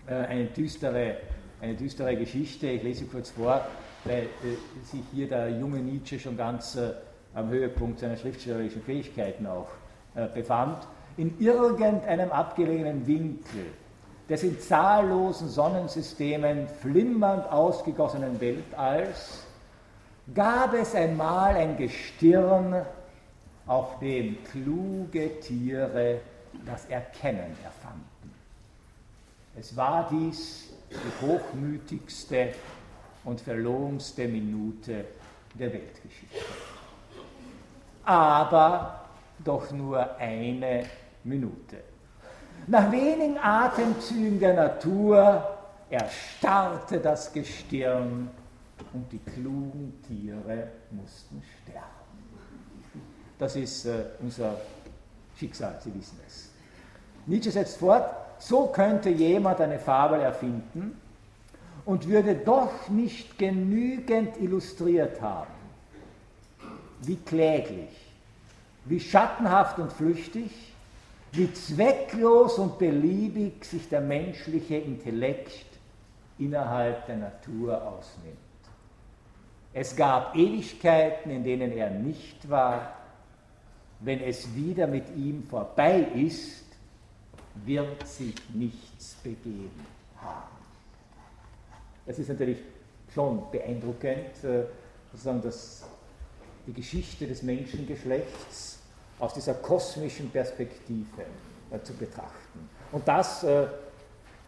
eine, düstere, eine düstere Geschichte, ich lese kurz vor, weil sich hier der junge Nietzsche schon ganz am Höhepunkt seiner schriftstellerischen Fähigkeiten auch befand. In irgendeinem abgelegenen Winkel des in zahllosen Sonnensystemen flimmernd ausgegossenen Weltalls gab es einmal ein Gestirn, auf dem kluge Tiere das Erkennen erfanden. Es war dies die hochmütigste und verlogenste Minute der Weltgeschichte. Aber doch nur eine Minute. Nach wenigen Atemzügen der Natur erstarrte das Gestirn und die klugen Tiere mussten sterben. Das ist äh, unser Schicksal, Sie wissen es. Nietzsche setzt fort, so könnte jemand eine Fabel erfinden und würde doch nicht genügend illustriert haben. Wie kläglich, wie schattenhaft und flüchtig, wie zwecklos und beliebig sich der menschliche Intellekt innerhalb der Natur ausnimmt. Es gab Ewigkeiten, in denen er nicht war, wenn es wieder mit ihm vorbei ist, wird sich nichts begeben haben. Das ist natürlich schon beeindruckend, äh, sozusagen das, die Geschichte des Menschengeschlechts aus dieser kosmischen Perspektive äh, zu betrachten. Und das äh,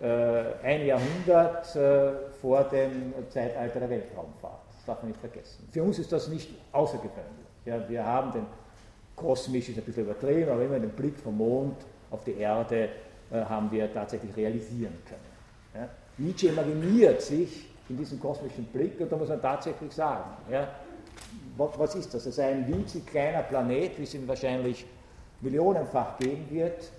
äh ein Jahrhundert äh, vor dem Zeitalter der Weltraumfahrt. Das darf man nicht vergessen. Für uns ist das nicht außergewöhnlich. Ja, wir haben den kosmisch ist ein bisschen übertrieben, aber immer den Blick vom Mond auf die Erde äh, haben wir tatsächlich realisieren können. Ja? Nietzsche imaginiert sich in diesem kosmischen Blick und da muss man tatsächlich sagen, ja, was, ist das? Es ist ein winzig kleiner Planet, wie es ihn wahrscheinlich millionenfach geben wird,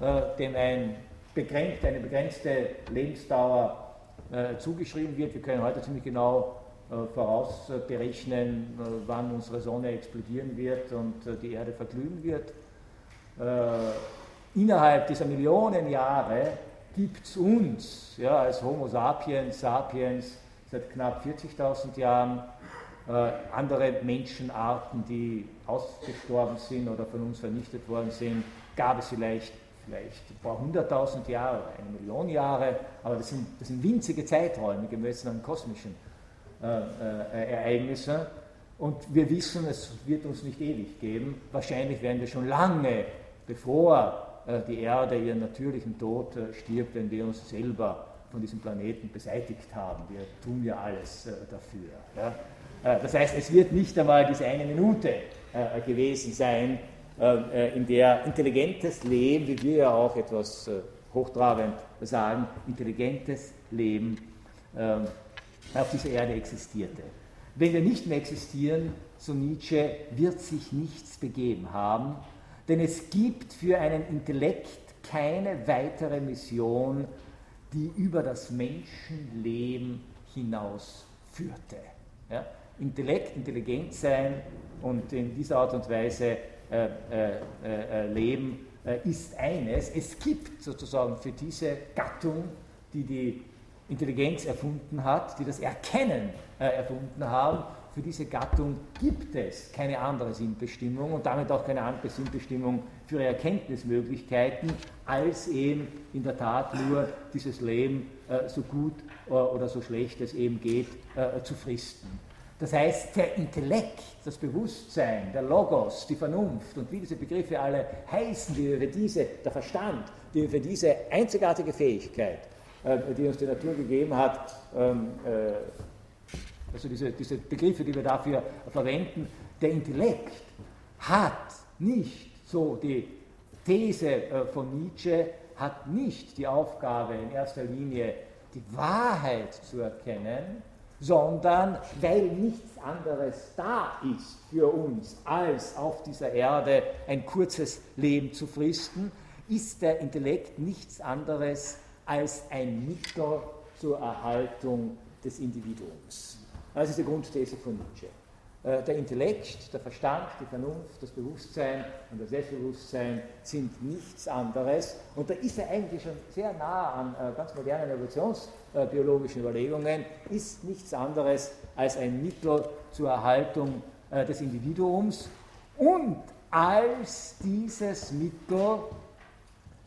äh, dem ein begrenzt, eine begrenzte Lebensdauer äh, zugeschrieben wird. Wir können heute ziemlich genau äh, vorausberechnen, äh, wann unsere Sonne explodieren wird und äh, die Erde verglühen wird. Innerhalb dieser Millionen Jahre gibt es uns ja, als Homo sapiens, sapiens seit knapp 40.000 Jahren, andere Menschenarten, die ausgestorben sind oder von uns vernichtet worden sind, gab es vielleicht vielleicht ein paar hunderttausend Jahre oder eine Million Jahre, aber das sind, das sind winzige Zeiträume gemessen an kosmischen äh, äh, Ereignisse. Und wir wissen, es wird uns nicht ewig geben. Wahrscheinlich werden wir schon lange, bevor äh, die Erde ihren natürlichen Tod stirbt, wenn wir uns selber von diesem Planeten beseitigt haben. Wir tun ja alles dafür. Das heißt, es wird nicht einmal diese eine Minute gewesen sein, in der intelligentes Leben, wie wir ja auch etwas hochtrabend sagen, intelligentes Leben auf dieser Erde existierte. Wenn wir nicht mehr existieren, so Nietzsche, wird sich nichts begeben haben, denn es gibt für einen Intellekt keine weitere Mission, die über das Menschenleben hinaus führte. Ja? Intellekt, intelligent sein und in dieser Art und Weise äh, äh, äh, leben äh, ist eines. Es gibt sozusagen für diese Gattung, die die Intelligenz erfunden hat, die das Erkennen äh, erfunden haben, für diese Gattung gibt es keine andere Sinnbestimmung und damit auch keine andere Sinnbestimmung für ihre Erkenntnismöglichkeiten, als eben in der Tat nur dieses Leben äh, so gut äh, oder so schlecht es eben geht, äh, zu fristen. Das heißt, der Intellekt, das Bewusstsein, der Logos, die Vernunft und wie diese Begriffe alle heißen, die für diese, der Verstand, die für diese einzigartige Fähigkeit, äh, die uns die Natur gegeben hat, ähm, äh, also diese, diese Begriffe, die wir dafür verwenden, der Intellekt hat nicht, so die These äh, von Nietzsche, hat nicht die Aufgabe in erster Linie die Wahrheit zu erkennen, sondern weil nichts anderes da ist für uns, als auf dieser Erde ein kurzes Leben zu fristen, ist der Intellekt nichts anderes als ein Mittel zur Erhaltung des Individuums. Das ist die Grundthese von Nietzsche. Äh, der Intellekt, der Verstand, die Vernunft, das Bewusstsein und das Selbstbewusstsein sind nichts anderes. Und da ist er eigentlich schon sehr nah an äh, ganz modernen evolutionsbiologischen Überlegungen, ist nichts anderes als ein Mittel zur Erhaltung äh, des Individuums. Und als dieses Mittel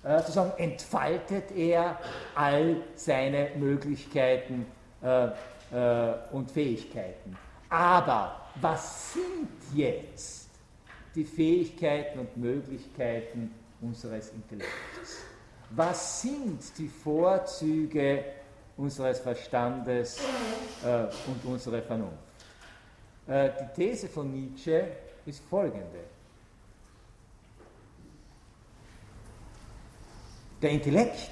sozusagen entfaltet er all seine Möglichkeiten und Fähigkeiten. Aber was sind jetzt die Fähigkeiten und Möglichkeiten unseres Intellekts? Was sind die Vorzüge unseres Verstandes äh, und unserer Vernunft? Äh, die These von Nietzsche ist folgende. Der Intellekt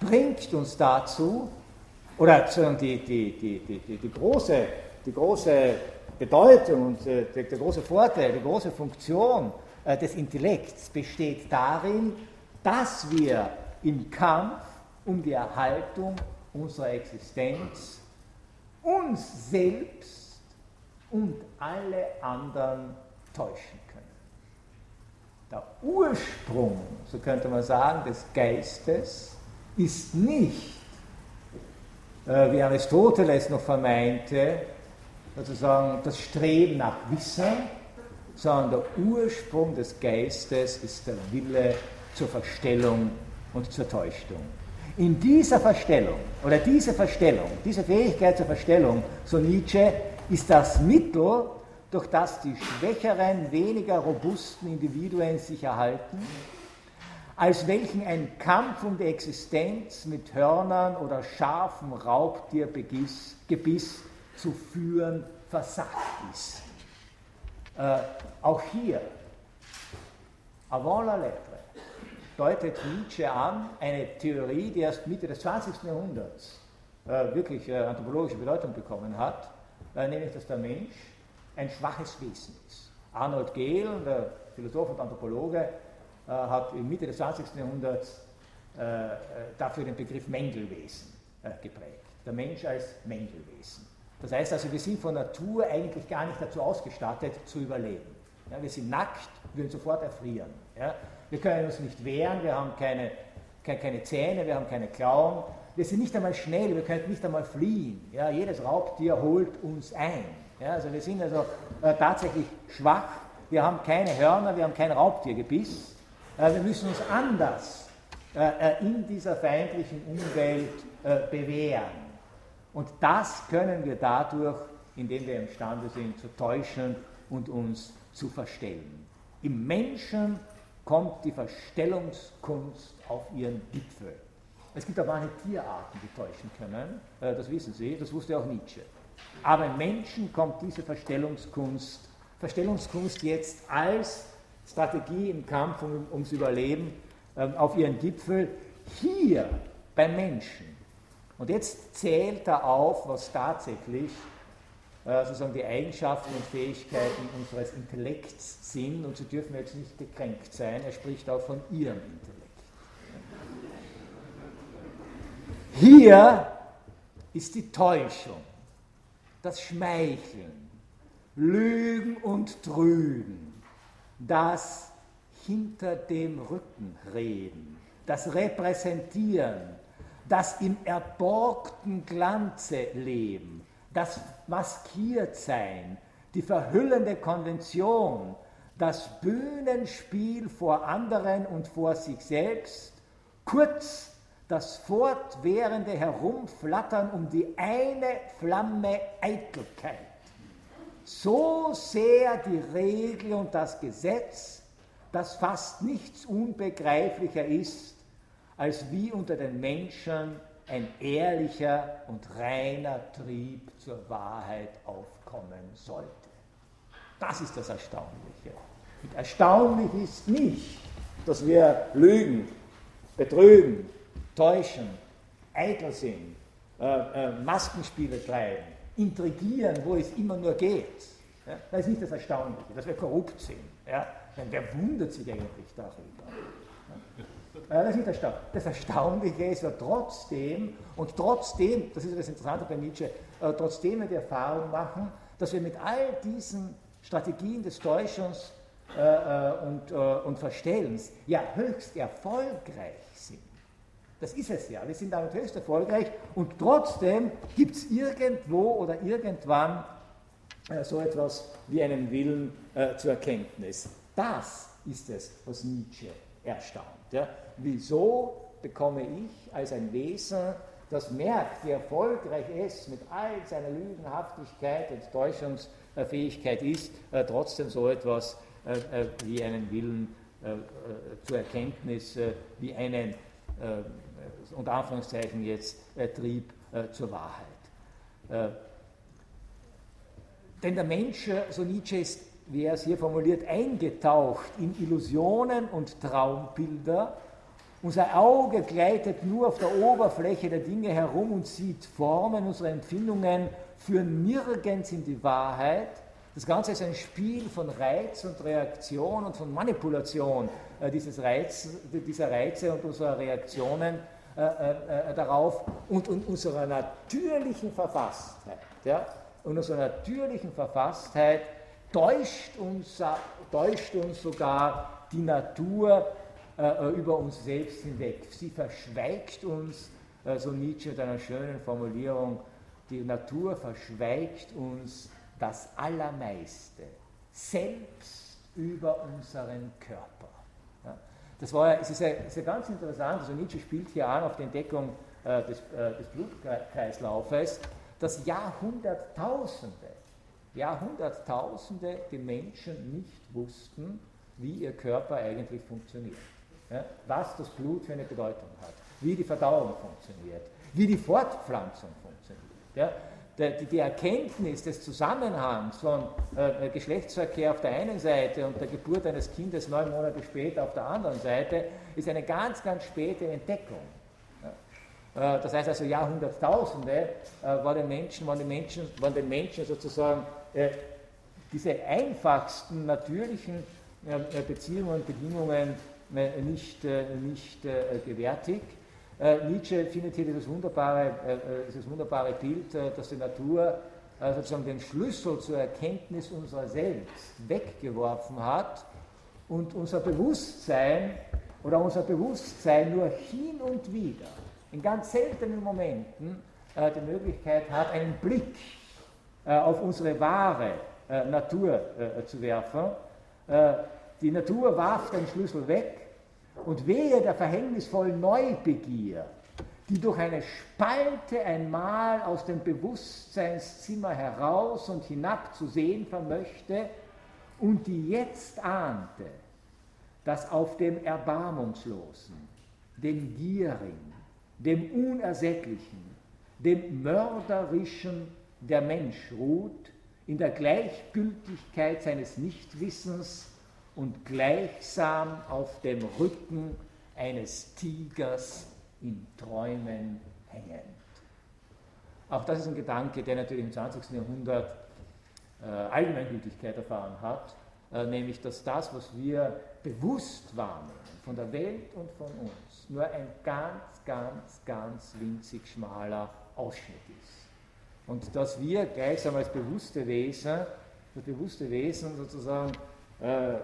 bringt uns dazu, oder die, die, die, die, die große die große Bedeutung und äh, der, der, große Vorteil, die große Funktion äh, des Intellekts besteht darin, dass wir im Kampf um die Erhaltung unserer Existenz uns selbst und alle anderen täuschen können. Der Ursprung, so könnte man sagen, des Geistes ist nicht, äh, wie Aristoteles noch vermeinte, sozusagen das Streben nach Wissen, sondern der Ursprung des Geistes ist der Wille zur Verstellung und zur Täuschung. In dieser Verstellung oder diese Verstellung, diese Fähigkeit zur Verstellung, so Nietzsche, ist das Mittel, durch das die schwächeren, weniger robusten Individuen sich erhalten, als welchen ein Kampf um die Existenz mit Hörnern oder scharfem Raubtiergebiss zu führen versagt ist. Äh, auch hier, avant la lettre, deutet Nietzsche an, eine Theorie, die erst Mitte des 20. Jahrhunderts äh, wirklich äh, anthropologische Bedeutung bekommen hat, äh, nämlich dass der Mensch ein schwaches Wesen ist. Arnold Gehl, der Philosoph und Anthropologe, äh, hat in Mitte des 20. Jahrhunderts äh, dafür den Begriff Mendelwesen geprägt. Der Mensch als Mendelwesen. Das heißt also, wir sind von Natur eigentlich gar nicht dazu ausgestattet, zu überleben. Ja, wir sind nackt, wir würden sofort erfrieren. Ja. Wir können uns nicht wehren, wir haben keine, keine, keine, Zähne, wir haben keine Klauen. Wir sind nicht einmal schnell, wir können nicht einmal fliehen. Ja. Jedes Raubtier holt uns ein. Also wir sind also äh, tatsächlich schwach, wir haben keine Hörner, wir haben kein Raubtiergebiss. Äh, wir müssen uns anders äh, äh in dieser feindlichen Umwelt äh, bewähren. Und das können wir dadurch, indem wir imstande sind, zu täuschen und uns zu verstellen. Im Menschen kommt die Verstellungskunst auf ihren Gipfel. Es gibt aber auch Tierarten, die täuschen können, äh, das wissen Sie, das wusste auch Nietzsche. Aber im Menschen kommt diese Verstellungskunst, Verstellungskunst jetzt als Strategie im Kampf um, ums Überleben ähm, auf ihren Gipfel, hier beim Menschen. Und jetzt zählt er auf, was tatsächlich äh, sozusagen die Eigenschaften und Fähigkeiten unseres Intellekts sind und sie dürfen jetzt nicht gekränkt sein. Er spricht auch von ihrem Intellekt. Hier ist die Täuschung, das Schmeicheln, Lügen und Trügen, das hinter dem Rücken reden, das Repräsentieren, das im erborgten Glanze leben, das Maskiertsein, die verhüllende Konvention, das Bühnenspiel vor anderen und vor sich selbst, kurz das fortwährende Herumflattern um die eine Flamme Eitelkeit. So sehr die Regel und das Gesetz, dass fast nichts unbegreiflicher ist, als wie unter den Menschen ein ehrlicher und reiner Trieb zur Wahrheit aufkommen sollte. Das ist das Erstaunliche. Und erstaunlich ist nicht, dass wir lügen, betrügen, täuschen, eitel sind, äh, äh, Maskenspiele treiben, intrigieren, wo es immer nur geht. Ja? Das ist nicht das Erstaunliche, dass wir korrupt sind. Ja? Denn wer wundert sich eigentlich darüber? Das ist erstaunlich. Das Erstaunliche ist ja trotzdem, und trotzdem, das ist das Interessante bei Nietzsche, äh, trotzdem wir die Erfahrung machen, dass wir mit all diesen Strategien des Täuschens äh, äh, und, und Verstellens ja höchst erfolgreich sind. Das ist es ja. Wir sind damit höchst erfolgreich und trotzdem gibt es irgendwo oder irgendwann so etwas wie einen Willen zur Erkenntnis. Das ist es, was Nietzsche erstaunt. Ja? Wieso bekomme ich als ein Wesen, das merkt, wie erfolgreich es mit all seiner Lügenhaftigkeit und Täuschungsfähigkeit ist, äh, trotzdem so etwas äh, äh, wie einen Willen zur Erkenntnis, wie einen, unter Anführungszeichen jetzt, Trieb zur Wahrheit. Denn der Mensch, so Nietzsche ist wie er es hier formuliert, eingetaucht in Illusionen und Traumbilder. Unser Auge gleitet nur auf der Oberfläche der Dinge herum und sieht Formen. Unsere Empfindungen führen nirgends in die Wahrheit. Das Ganze ist ein Spiel von Reiz und Reaktion und von Manipulation äh, dieses Reiz, dieser Reize und unserer Reaktionen äh, äh, äh, darauf und, und unserer natürlichen Verfasstheit. Ja? Und unserer natürlichen Verfasstheit täuscht uns, täuscht uns sogar die Natur äh, über uns selbst hinweg. Sie verschweigt uns, äh, so Nietzsche mit einer schönen Formulierung, die Natur verschweigt uns das Allermeiste, selbst über unseren Körper. Ja, das war, es ist ja, es ist ja ganz interessant, also Nietzsche spielt hier an auf die Entdeckung äh, des, äh, des Blutkreislaufes, dass Jahrhunderttausende Jahrhunderttausende die Menschen nicht wussten, wie ihr Körper eigentlich funktioniert. Ja, was das Blut für eine Bedeutung hat, wie die Verdauung funktioniert, wie die Fortpflanzung funktioniert. Ja, die, die, Erkenntnis des Zusammenhangs von äh, Geschlechtsverkehr auf der einen Seite und der Geburt eines Kindes neun Monate später auf der anderen Seite ist eine ganz, ganz späte Entdeckung. Äh, das heißt also Jahrhunderttausende äh, den Menschen, waren, die Menschen, waren den Menschen sozusagen diese einfachsten natürlichen äh, Beziehungen und Bedingungen äh, nicht, nicht gewärtigt. Nietzsche findet hier dieses wunderbare, dieses wunderbare Bild, dass die Natur sozusagen den Schlüssel zur Erkenntnis unserer selbst weggeworfen hat und unser Bewusstsein oder unser Bewusstsein nur hin und wieder, in ganz seltenen Momenten, die Möglichkeit hat, einen Blick äh, auf unsere wahre äh, Natur äh, zu werfen. Die Natur warf den Schlüssel weg und wehe der verhängnisvollen Neubegier, die durch eine Spalte einmal aus dem Bewusstseinszimmer heraus und hinab zu sehen vermöchte und die jetzt ahnte, dass auf dem Erbarmungslosen, dem Gierigen, dem Unersättlichen, dem Mörderischen der Mensch ruht in der Gleichgültigkeit seines Nichtwissens und gleichsam auf dem Rücken eines Tigers in Träumen hängend. Auch das ist ein Gedanke, der natürlich im 20. Jahrhundert äh, Allgemeingültigkeit erfahren hat, äh, nämlich dass das, was wir bewusst wahrnehmen, von der Welt und von uns, nur ein ganz, ganz, ganz winzig schmaler Ausschnitt ist. Und dass wir gleichsam als bewusste Wesen, das bewusste Wesen sozusagen, äh,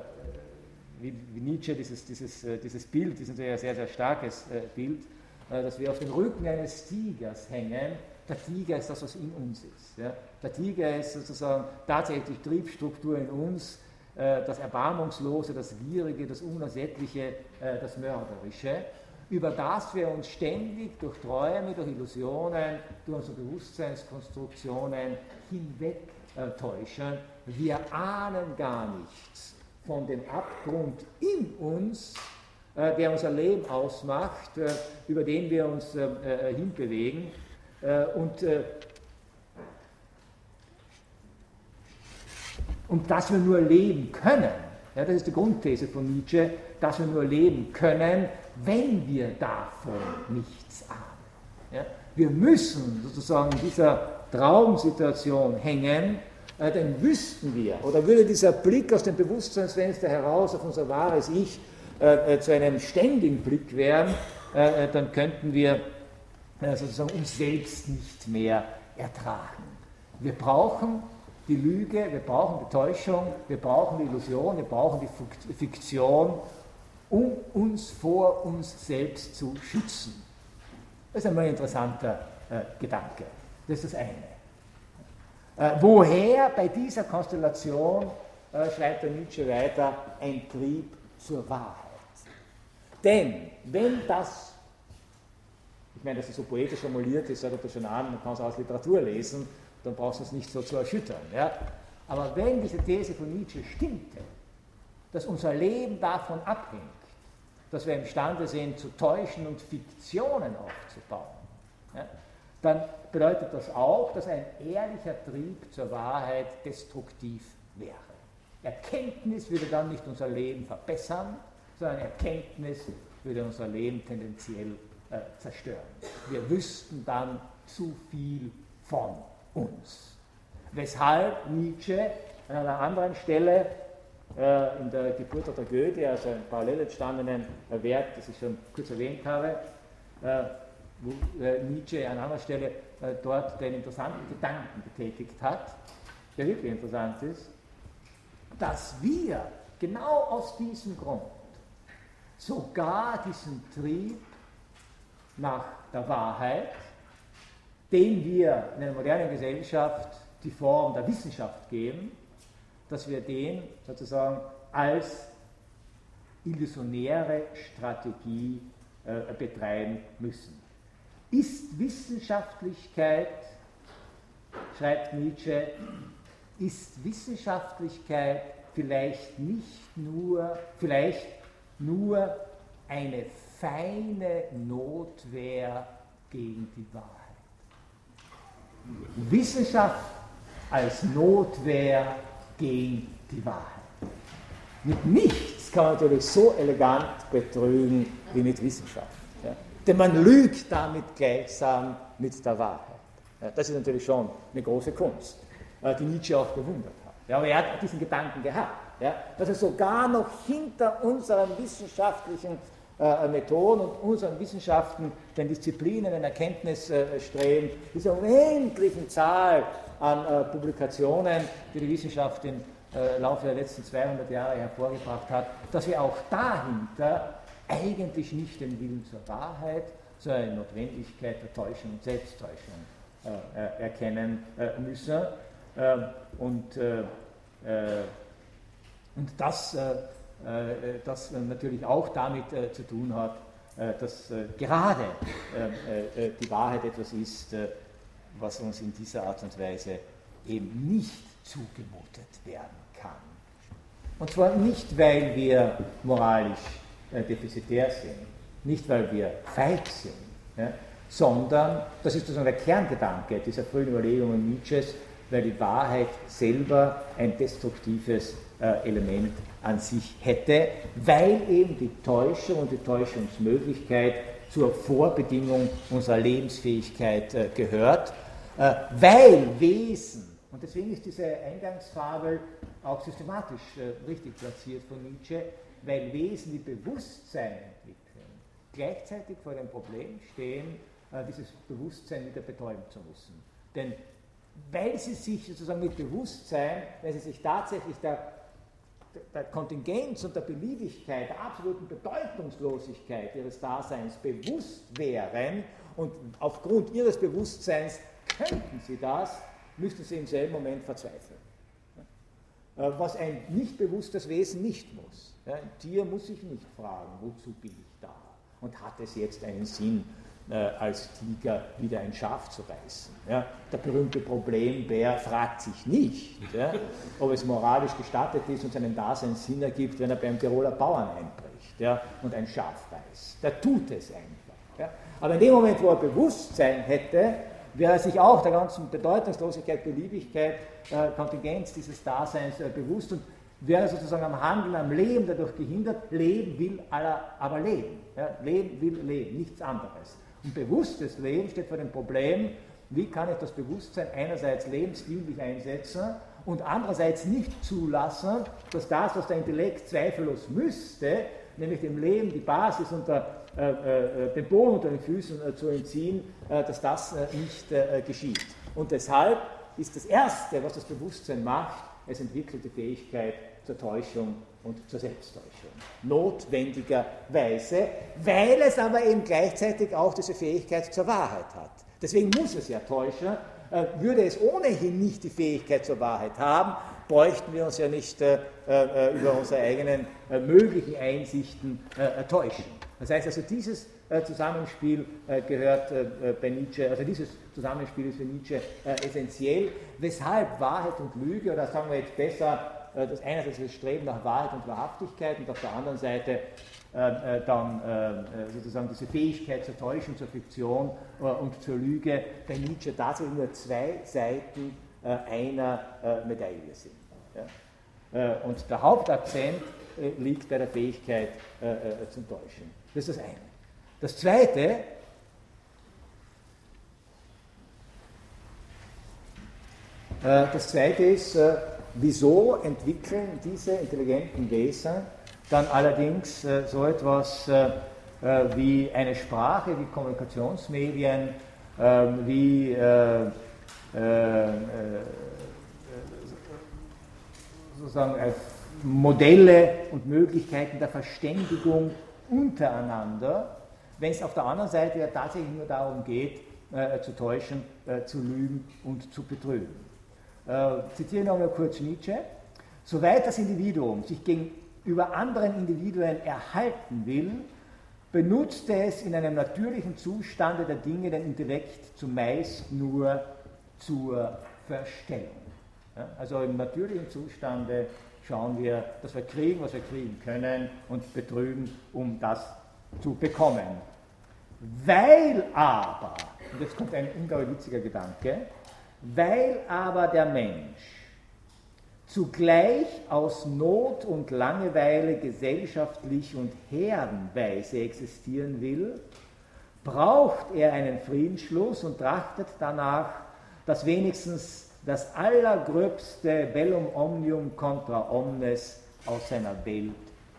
wie, wie, Nietzsche dieses, dieses, äh, dieses Bild, ein sehr, sehr starkes äh, Bild, äh, dass wir auf dem Rücken eines Tigers hängen. Der Tiger ist das, was in uns ist. Ja? Der Tiger ist sozusagen tatsächlich Triebstruktur in uns, äh, das Erbarmungslose, das Gierige, das Unersättliche, äh, das Mörderische, über das wir uns ständig durch Träume, durch Illusionen, durch unsere Bewusstseinskonstruktionen hinwegtäuschen. Wir ahnen gar nichts von dem Abgrund in uns, äh, der unser Leben ausmacht, über den wir uns hinbewegen. Und und dass wir nur leben können. Ja, das ist die Grundthese von Nietzsche, dass wir nur leben können, wenn wir davon nichts ahnen. Ja, wir müssen sozusagen in dieser Traumsituation hängen, äh, denn wüssten wir, oder würde dieser Blick aus dem Bewusstseinsfenster heraus auf unser wahres Ich äh, äh zu einem ständigen Blick werden, äh, äh dann könnten wir äh, sozusagen uns selbst nicht mehr ertragen. Wir brauchen die Lüge, wir brauchen die Täuschung, wir brauchen die Illusion, wir brauchen die Fiktion, um uns vor uns selbst zu schützen. Das ist einmal ein interessanter äh, Gedanke. Das ist das eine. Äh, woher bei dieser Konstellation, äh, schreibt der Nietzsche weiter, ein Trieb zur Wahrheit? Denn wenn das, ich meine, dass es so poetisch formuliert ist, sagt er schon an, man kann es aus Literatur lesen, dann brauchst du es nicht so zu erschüttern. Ja? Aber wenn diese These von Nietzsche stimmte, dass unser Leben davon abhängt, dass wir imstande sind, zu täuschen und Fiktionen aufzubauen, ja, dann bedeutet das auch, dass ein ehrlicher Trieb zur Wahrheit destruktiv wäre. Erkenntnis würde dann nicht unser Leben verbessern, sondern Erkenntnis würde unser Leben tendenziell äh, zerstören. Wir wüssten dann zu viel von uns. Weshalb Nietzsche an einer anderen Stelle äh, in der Geburt der Tragödie, also einem parallel entstandenen Werk, das ich schon kurz erwähnt habe, äh, wo äh, Nietzsche an anderer Stelle äh, dort den interessanten Gedanken betätigt hat, der wirklich interessant ist, dass wir genau aus diesem Grund sogar diesen Trieb nach der Wahrheit dem wir in einer modernen Gesellschaft die Form der Wissenschaft geben, dass wir den sozusagen als illusionäre Strategie äh, betreiben müssen. Ist Wissenschaftlichkeit, schreibt Nietzsche, ist Wissenschaftlichkeit vielleicht nicht nur, vielleicht nur eine feine Notwehr gegen die Wahrheit. Wissenschaft als Notwehr gegen die Wahrheit. Mit nichts kann man natürlich so elegant betrügen wie mit Wissenschaft. Ja. Denn man lügt damit gleichsam mit der Wahrheit. Ja, das ist natürlich schon eine große Kunst, äh, die Nietzsche auch bewundert hat. Ja, aber er hat diesen Gedanken gehabt, ja, dass er sogar noch hinter unseren wissenschaftlichen äh, Methoden und unseren Wissenschaften, den Disziplinen, den Erkenntnisstreben, dieser unendlichen Zahl an äh, Publikationen, die die Wissenschaft im äh, Laufe der letzten 200 Jahre hervorgebracht hat, dass wir auch dahinter eigentlich nicht den Willen zur Wahrheit, sondern eine Notwendigkeit der Täuschung und Selbsttäuschung äh, erkennen äh, müssen. Ähm, und, äh, und das äh, das natürlich auch damit äh, zu tun hat, äh, dass gerade die Wahrheit etwas ist, was uns in dieser Art und Weise eben nicht zugemutet werden kann. Und zwar nicht, weil wir moralisch defizitär sind, nicht, weil wir feig sind, ja, sondern, das ist sozusagen der Kerngedanke dieser frühen Überlegungen Nietzsches, weil die Wahrheit selber ein destruktives Element an sich hätte, weil eben die Täuschung und die Täuschungsmöglichkeit zur Vorbedingung unserer Lebensfähigkeit gehört, weil Wesen, und deswegen ist diese Eingangsfabel auch systematisch richtig platziert von Nietzsche, weil Wesen, die Bewusstsein entwickeln, gleichzeitig vor dem Problem stehen, dieses Bewusstsein wieder betäuben zu müssen. Denn weil sie sich sozusagen mit Bewusstsein, weil sie sich tatsächlich der, der Kontingenz und der Beliebigkeit, der absoluten Bedeutungslosigkeit ihres Daseins bewusst wären und aufgrund ihres Bewusstseins könnten sie das, müssten sie im selben Moment verzweifeln. Äh, was ein nicht bewusstes Wesen nicht muss. Ein Tier muss sich nicht fragen, wozu bin ich da? Und hat es jetzt einen Sinn, äh, als Tiger wieder ein Schaf zu reißen. Der berühmte Problembär fragt sich nicht, ob es moralisch gestattet ist und seinen Daseinssinn ergibt, wenn er beim Tiroler Bauern einbricht und ein Schaf reißt. Der tut es einfach. Aber in dem Moment, wo er Bewusstsein hätte, wäre er sich auch der ganzen Bedeutungslosigkeit, Beliebigkeit, äh, Kontingenz dieses Daseins äh, bewusst und wäre sozusagen am Handeln, am Leben dadurch gehindert. Leben will aber leben. Ja? Leben will leben, nichts anderes. Und bewusstes Leben steht vor dem Problem, wie kann ich das Bewusstsein einerseits lebensdienlich einsetzen und andererseits nicht zulassen, dass das, was der Intellekt zweifellos müsste, nämlich dem Leben die Basis unter äh, äh, den Boden unter den Füßen äh, zu entziehen, äh, dass das äh, nicht äh, geschieht. Und deshalb ist das Erste, was das Bewusstsein macht, es entwickelt die Fähigkeit zur Täuschung und zur Selbsttäuschung. Notwendigerweise, weil es aber eben gleichzeitig auch diese Fähigkeit zur Wahrheit hat. Deswegen muss es ja täuschen. Äh, würde es ohnehin nicht die Fähigkeit zur Wahrheit haben, bräuchten wir uns ja nicht äh, äh, über unsere eigenen möglichen Einsichten täuschen. Das heißt also, dieses Zusammenspiel gehört bei Nietzsche, also dieses Zusammenspiel ist für Nietzsche essentiell, weshalb Wahrheit und Lüge, oder sagen wir jetzt besser, äh, das einerseits das Streben nach Wahrheit und Wahrhaftigkeit und auf der anderen Seite äh, äh, dann sozusagen diese Fähigkeit zur Täuschung, zur Fiktion und zur Lüge bei Nietzsche tatsächlich nur zwei Seiten einer Medaille sind. Und der Hauptakzent liegt bei der Fähigkeit zum Täuschen. Das ist das eine. Das zweite, das zweite ist, Wieso entwickeln diese intelligenten Wesen dann allerdings äh, so etwas äh, äh, wie eine Sprache, wie Kommunikationsmedien, ähm, wie äh, äh, äh, sozusagen Modelle und Möglichkeiten der Verständigung untereinander, wenn es auf der anderen Seite ja tatsächlich nur darum geht, zu täuschen, zu lügen und zu betrügen äh, zitiere nochmal kurz Nietzsche, soweit das Individuum sich gegenüber anderen Individuen erhalten will, benutzt es in einem natürlichen Zustande der Dinge den Intellekt zumeist nur zur Verstellung. Ja, also im natürlichen Zustande schauen wir, dass wir kriegen, was wir kriegen können und betrügen, um das zu bekommen. Weil aber, und jetzt kommt ein unglaublich witziger Gedanke, weil aber der Mensch zugleich aus Not und Langeweile gesellschaftlich und herdenweise existieren will, braucht er einen Friedensschluss und trachtet danach, dass wenigstens das allergröbste Bellum omnium contra omnes aus seiner Welt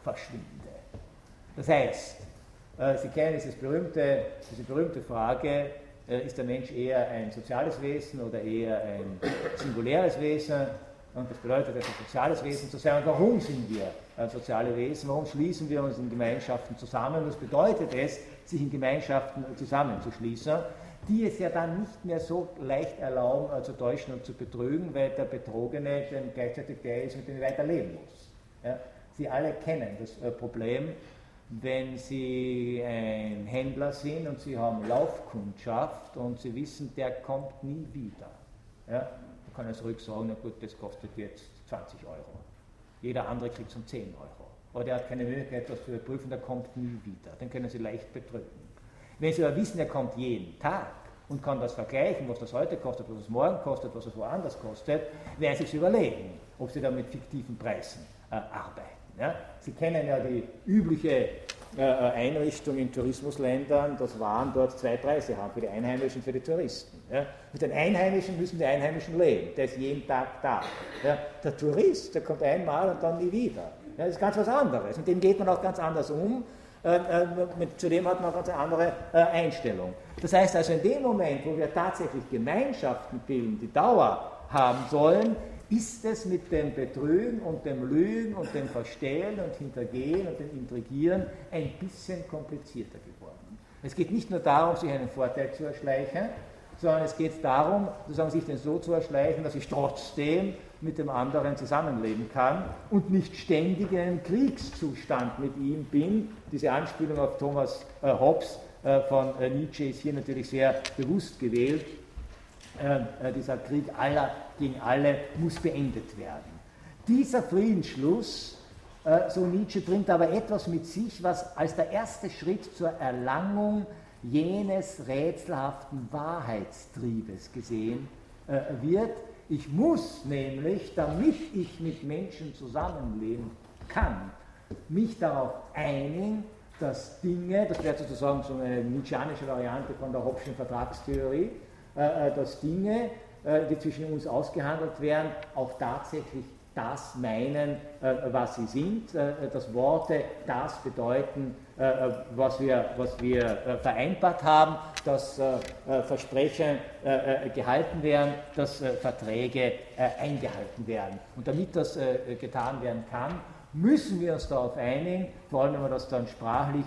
verschwinde. Das heißt, äh, Sie kennen dieses berühmte, diese berühmte Frage, äh, ist der Mensch eher ein soziales Wesen oder eher ein singuläres Wesen. Und das bedeutet, ist ein soziales Wesen zu sein. Und warum sind wir ein soziale Wesen? Warum schließen wir uns in Gemeinschaften zusammen? Was bedeutet es, sich in Gemeinschaften zusammenzuschließen, die es ja dann nicht mehr so leicht erlauben, äh, zu täuschen und zu betrügen, weil der Betrogene dann gleichzeitig der ist, mit dem er weiterleben muss. Ja? Sie alle kennen das äh, Problem, wenn Sie ein Händler sind und Sie haben Laufkundschaft und Sie wissen, der kommt nie wieder. Ja, dann kann er zurück sagen, na gut, das kostet jetzt 20 Euro. Jeder andere kriegt es um 10 Euro. Aber der hat keine Möglichkeit, das zu überprüfen, der kommt nie wieder. Den können Sie leicht betrügen. Wenn Sie aber wissen, er kommt jeden Tag und kann das vergleichen, was das heute kostet, was es morgen kostet, was es woanders kostet, werden Sie es überlegen ob sie da mit fiktiven Preisen äh, arbeiten. Ja? Sie kennen ja die übliche äh, Einrichtung in Tourismusländern, dass Waren dort zwei Preise haben, für die Einheimischen und für die Touristen. Ja? Mit den Einheimischen müssen die Einheimischen leben, der ist jeden Tag da. Ja? Der Tourist, der kommt einmal und dann nie wieder. Ja, das ist ganz was anderes. Mit dem geht man auch ganz anders um. Äh, äh, mit, zudem hat man eine ganz andere äh, Einstellung. Das heißt also, in dem Moment, wo wir tatsächlich Gemeinschaften bilden, die Dauer haben sollen, ist es mit dem Betrügen und dem Lügen und dem Verstellen und Hintergehen und dem Intrigieren ein bisschen komplizierter geworden. Es geht nicht nur darum, sich einen Vorteil zu erschleichen, sondern es geht darum, sozusagen sich den so zu erschleichen, dass ich trotzdem mit dem anderen zusammenleben kann und nicht ständig in einem Kriegszustand mit ihm bin. Diese Anspielung auf Thomas äh, Hobbes äh, von äh, Nietzsche ist hier natürlich sehr bewusst gewählt. Äh, äh, dieser Krieg aller gegen alle muss beendet werden. Dieser Friedensschluss, äh, so Nietzsche, bringt aber etwas mit sich, was als der erste Schritt zur Erlangung jenes rätselhaften Wahrheitstriebes gesehen wird. Ich muss nämlich, damit ich mit Menschen zusammenleben kann, mich darauf einigen, dass Dinge, das wäre sozusagen so eine nietzscheanische Variante von der Hobbschen Vertragstheorie, äh, äh, dass Dinge, äh, die zwischen uns ausgehandelt werden, auch tatsächlich das meinen, was sie sind, dass Worte das bedeuten, was wir, was wir vereinbart haben, dass Versprechen gehalten werden, dass Verträge eingehalten werden. Und damit das getan werden kann, müssen wir uns darauf einigen, vor allem wenn man das dann sprachlich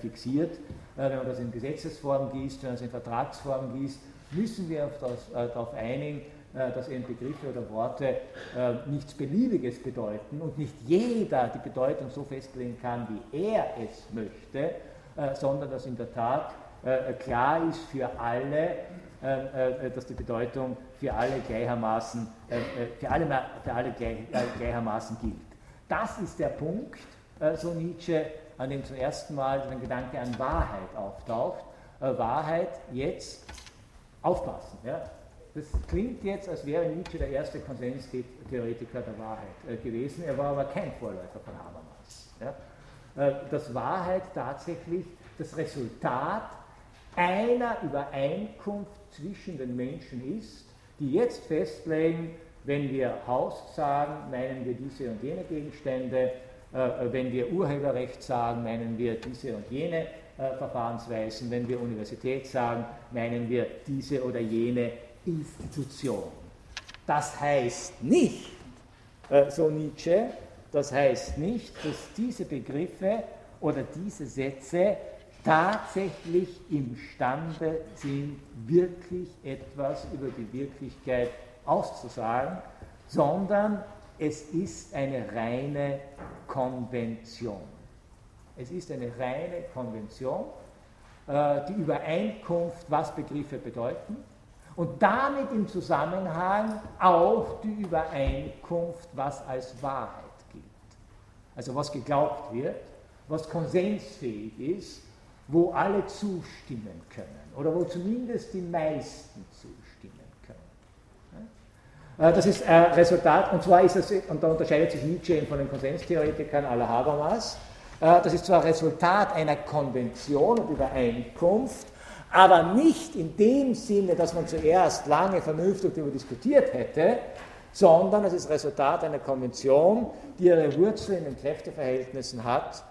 fixiert, wenn man das in Gesetzesform gießt, wenn man es in Vertragsform gießt, müssen wir das, äh, darauf einigen, äh, dass eben Begriffe oder Worte äh, nichts Beliebiges bedeuten und nicht jeder die Bedeutung so festlegen kann, wie er es möchte, äh, sondern dass in der Tat äh, klar ist für alle, äh, dass die Bedeutung für alle gleichermaßen, für alle, für alle gleich, gleichermaßen gilt. Das ist der Punkt, so Nietzsche, an dem zum ersten Mal ein Gedanke an Wahrheit auftaucht. Wahrheit jetzt Aufpassen. Ja? Das klingt jetzt, als wäre Nietzsche der erste Konsenstheoretiker der Wahrheit äh, gewesen. Er war aber kein Vorläufer von Habermas. Ja? Äh, dass Wahrheit tatsächlich das Resultat einer Übereinkunft zwischen den Menschen ist, die jetzt festlegen, wenn wir Haus sagen, meinen wir diese und jene Gegenstände, äh, wenn wir Urheberrecht sagen, meinen wir diese und jene Verfahrensweisen. Wenn wir Universität sagen, meinen wir diese oder jene Institution. Das heißt nicht, äh, so Nietzsche, das heißt nicht, dass diese Begriffe oder diese Sätze tatsächlich imstande sind, wirklich etwas über die Wirklichkeit auszusagen, sondern es ist eine reine Konvention. Es ist eine reine Konvention, äh, die Übereinkunft, was Begriffe bedeuten, und damit im Zusammenhang auch die Übereinkunft, was als Wahrheit gilt. Also was geglaubt wird, was konsensfähig ist, wo alle zustimmen können oder wo zumindest die meisten zustimmen können. Äh, das ist ein Resultat, und zwar ist es, und da unterscheidet sich Nietzsche von den Konsenstheoretikern aller Habermas, äh, das ist zwar Resultat einer Konvention und Übereinkunft, aber nicht in dem Sinne, dass man zuerst lange vernünftig darüber diskutiert hätte, sondern es ist Resultat einer Konvention, die ihre Wurzel in den Kräfteverhältnissen hat,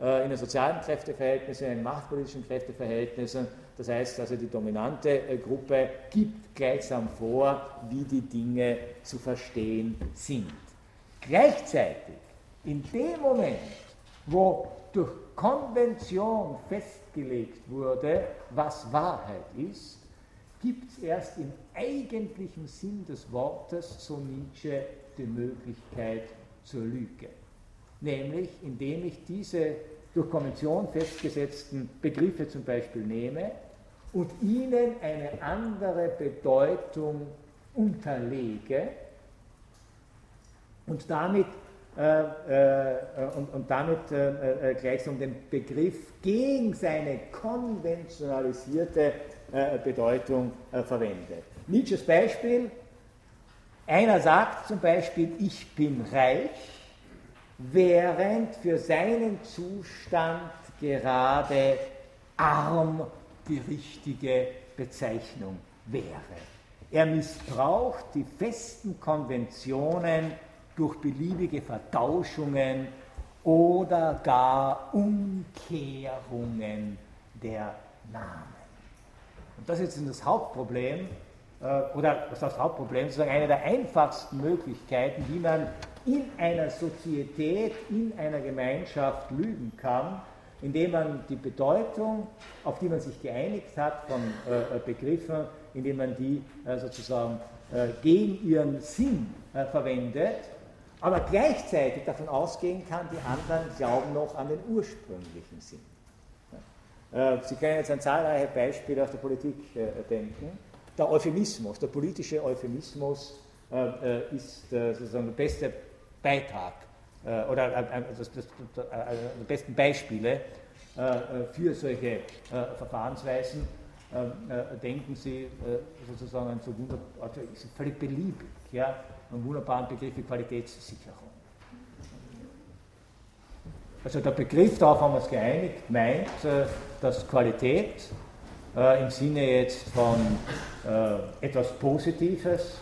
äh, in den sozialen Kräfteverhältnissen, in den machtpolitischen Kräfteverhältnissen. Das heißt also, die dominante äh, Gruppe gibt gleichsam vor, wie die Dinge zu verstehen sind. Gleichzeitig, in dem Moment, wo durch Konvention festgelegt wurde, was Wahrheit ist, gibt es erst im eigentlichen Sinn des Wortes, so Nietzsche, die Möglichkeit zur Lüge. Nämlich indem ich diese durch Konvention festgesetzten Begriffe zum Beispiel nehme und ihnen eine andere Bedeutung unterlege und damit und, und, damit äh, gleichsam den Begriff gegen seine konventionalisierte Bedeutung verwendet. Nietzsches Beispiel, Einer sagt zum Beispiel, ich bin reich, während für seinen Zustand gerade arm die richtige Bezeichnung wäre. Er missbraucht die festen Konventionen durch beliebige Vertauschungen oder gar Umkehrungen der Namen. Und das ist das Hauptproblem, äh, oder was das Hauptproblem, sozusagen eine der einfachsten Möglichkeiten, wie man in einer Sozietät, in einer Gemeinschaft lügen kann, indem man die Bedeutung, auf die man sich geeinigt hat von äh, Begriffen, indem man die äh, sozusagen äh, gegen ihren Sinn äh, verwendet, aber gleichzeitig davon ausgehen kann, die anderen glauben noch an den ursprünglichen Sinn. Äh, Sie können jetzt an zahlreiche Beispiele aus der Politik äh, denken. Der Euphemismus, der politische Euphemismus ist sozusagen der beste Beitrag oder das, die besten Beispiele für solche Verfahrensweisen. Denken Sie sozusagen an so wunderbar, also ist völlig beliebig, ja, einen wunderbaren Begriff wie Qualitätssicherung. Also der Begriff, darauf haben wir uns geeinigt, meint, äh, dass Qualität äh, im Sinne jetzt von äh, etwas Positives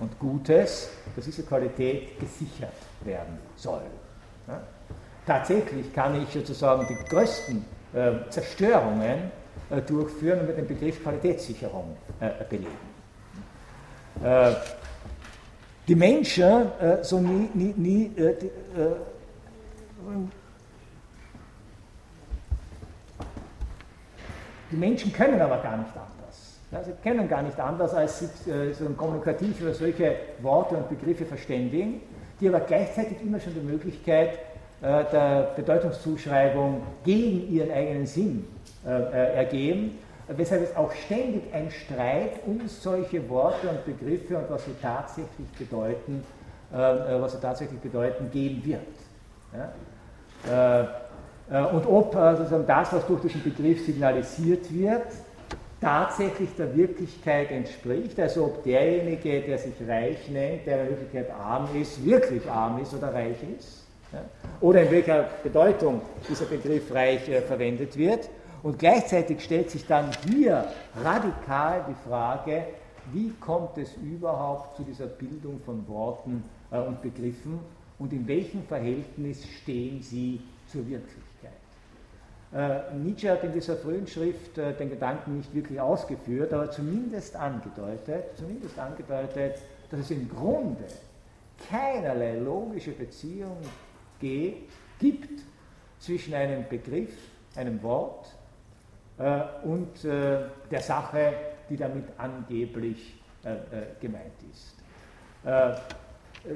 und Gutes, dass diese Qualität gesichert werden soll. Ja? Tatsächlich kann ich sozusagen die größten äh, Zerstörungen äh, durchführen und mit dem Begriff Qualitätssicherung äh, belegen. Die Menschen äh, so nie, nie, nie äh, die, äh, die Menschen können aber gar nicht anders. Ja, sie können gar nicht anders, als sich äh, so kommunikativ über solche Worte und Begriffe verständigen, die aber gleichzeitig immer schon die Möglichkeit äh, der Bedeutungszuschreibung gegen ihren eigenen Sinn äh, ergeben weshalb es auch ständig ein Streit um solche Worte und Begriffe und was sie tatsächlich bedeuten, äh, äh was sie tatsächlich bedeuten, geben wird. Ja? Äh, äh und ob äh, sozusagen das, was durch diesen Begriff signalisiert wird, tatsächlich der Wirklichkeit entspricht, also ob derjenige, der sich reich nennt, der in Wirklichkeit arm ist, wirklich arm ist oder reich ist, ja? oder in welcher Bedeutung dieser Begriff reich äh, verwendet wird und gleichzeitig stellt sich dann hier radikal die Frage, wie kommt es überhaupt zu dieser Bildung von Worten äh, und Begriffen und in welchem Verhältnis stehen sie zur Wirklichkeit. Äh, Nietzsche hat in dieser frühen Schrift äh, den Gedanken nicht wirklich ausgeführt, aber zumindest angedeutet, zumindest angedeutet, dass es im Grunde keinerlei logische Beziehung gibt zwischen einem Begriff, einem Wort und äh, der Sache, die damit angeblich äh, gemeint ist.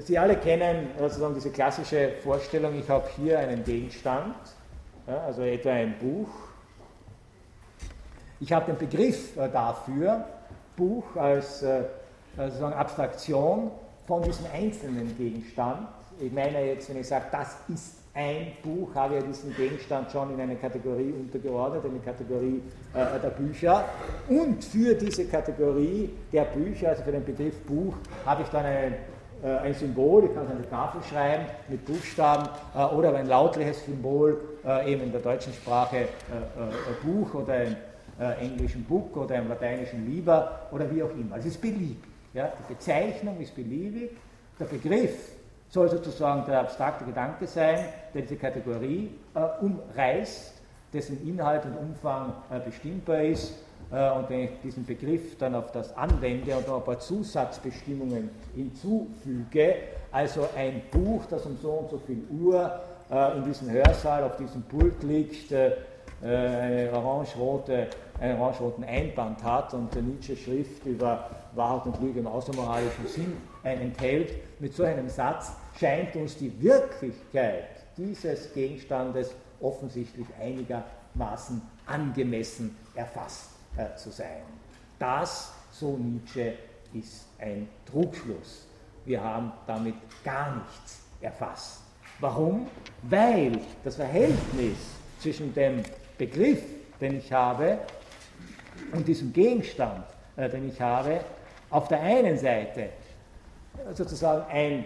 Sie alle kennen sozusagen diese klassische Vorstellung, ich habe hier einen Gegenstand, also etwa ein Buch. Ich habe den Begriff dafür, Buch als sozusagen Abstraktion von diesem einzelnen Gegenstand. Ich meine jetzt, wenn ich sage, das ist ein Buch habe ja diesen Gegenstand schon in eine Kategorie untergeordnet, eine Kategorie äh, der Bücher. Und für diese Kategorie der Bücher, also für den Begriff Buch, habe ich dann eine, äh, ein Symbol, ich kann es an die Tafel schreiben mit Buchstaben äh, oder ein lautliches Symbol, äh, eben in der deutschen Sprache äh, äh, Buch oder im englischen Book oder im lateinischen Liber oder wie auch immer. Also es ist beliebig. Ja? Die Bezeichnung ist beliebig, der Begriff soll sozusagen der abstrakte Gedanke sein, der diese Kategorie äh, umreißt, dessen Inhalt und Umfang äh, bestimmbar ist. Äh, und wenn ich diesen Begriff dann auf das anwende und noch ein paar Zusatzbestimmungen hinzufüge, also ein Buch, das um so und so viel Uhr äh, in diesem Hörsaal auf diesem Pult liegt, äh, eine orange-rote, einen orange-roten Einband hat und Nietzsche Schrift über Wahrheit und Lüge im außermoralischen Sinn enthält, mit so einem Satz scheint uns die Wirklichkeit dieses Gegenstandes offensichtlich einigermaßen angemessen erfasst äh, zu sein. Das, so Nietzsche, ist ein Trugschluss. Wir haben damit gar nichts erfasst. Warum? Weil das Verhältnis zwischen dem Begriff, den ich habe, und diesem Gegenstand, äh, den ich habe, auf der einen Seite sozusagen ein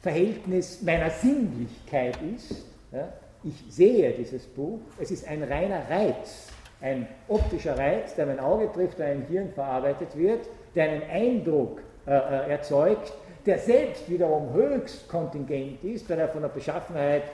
Verhältnis meiner Sinnlichkeit ist. Ja, ich sehe dieses Buch, es ist ein reiner Reiz, ein optischer Reiz, der mein Auge trifft, der im Hirn verarbeitet wird, der einen Eindruck äh, äh, erzeugt, der selbst wiederum höchst kontingent ist, weil er von der Beschaffenheit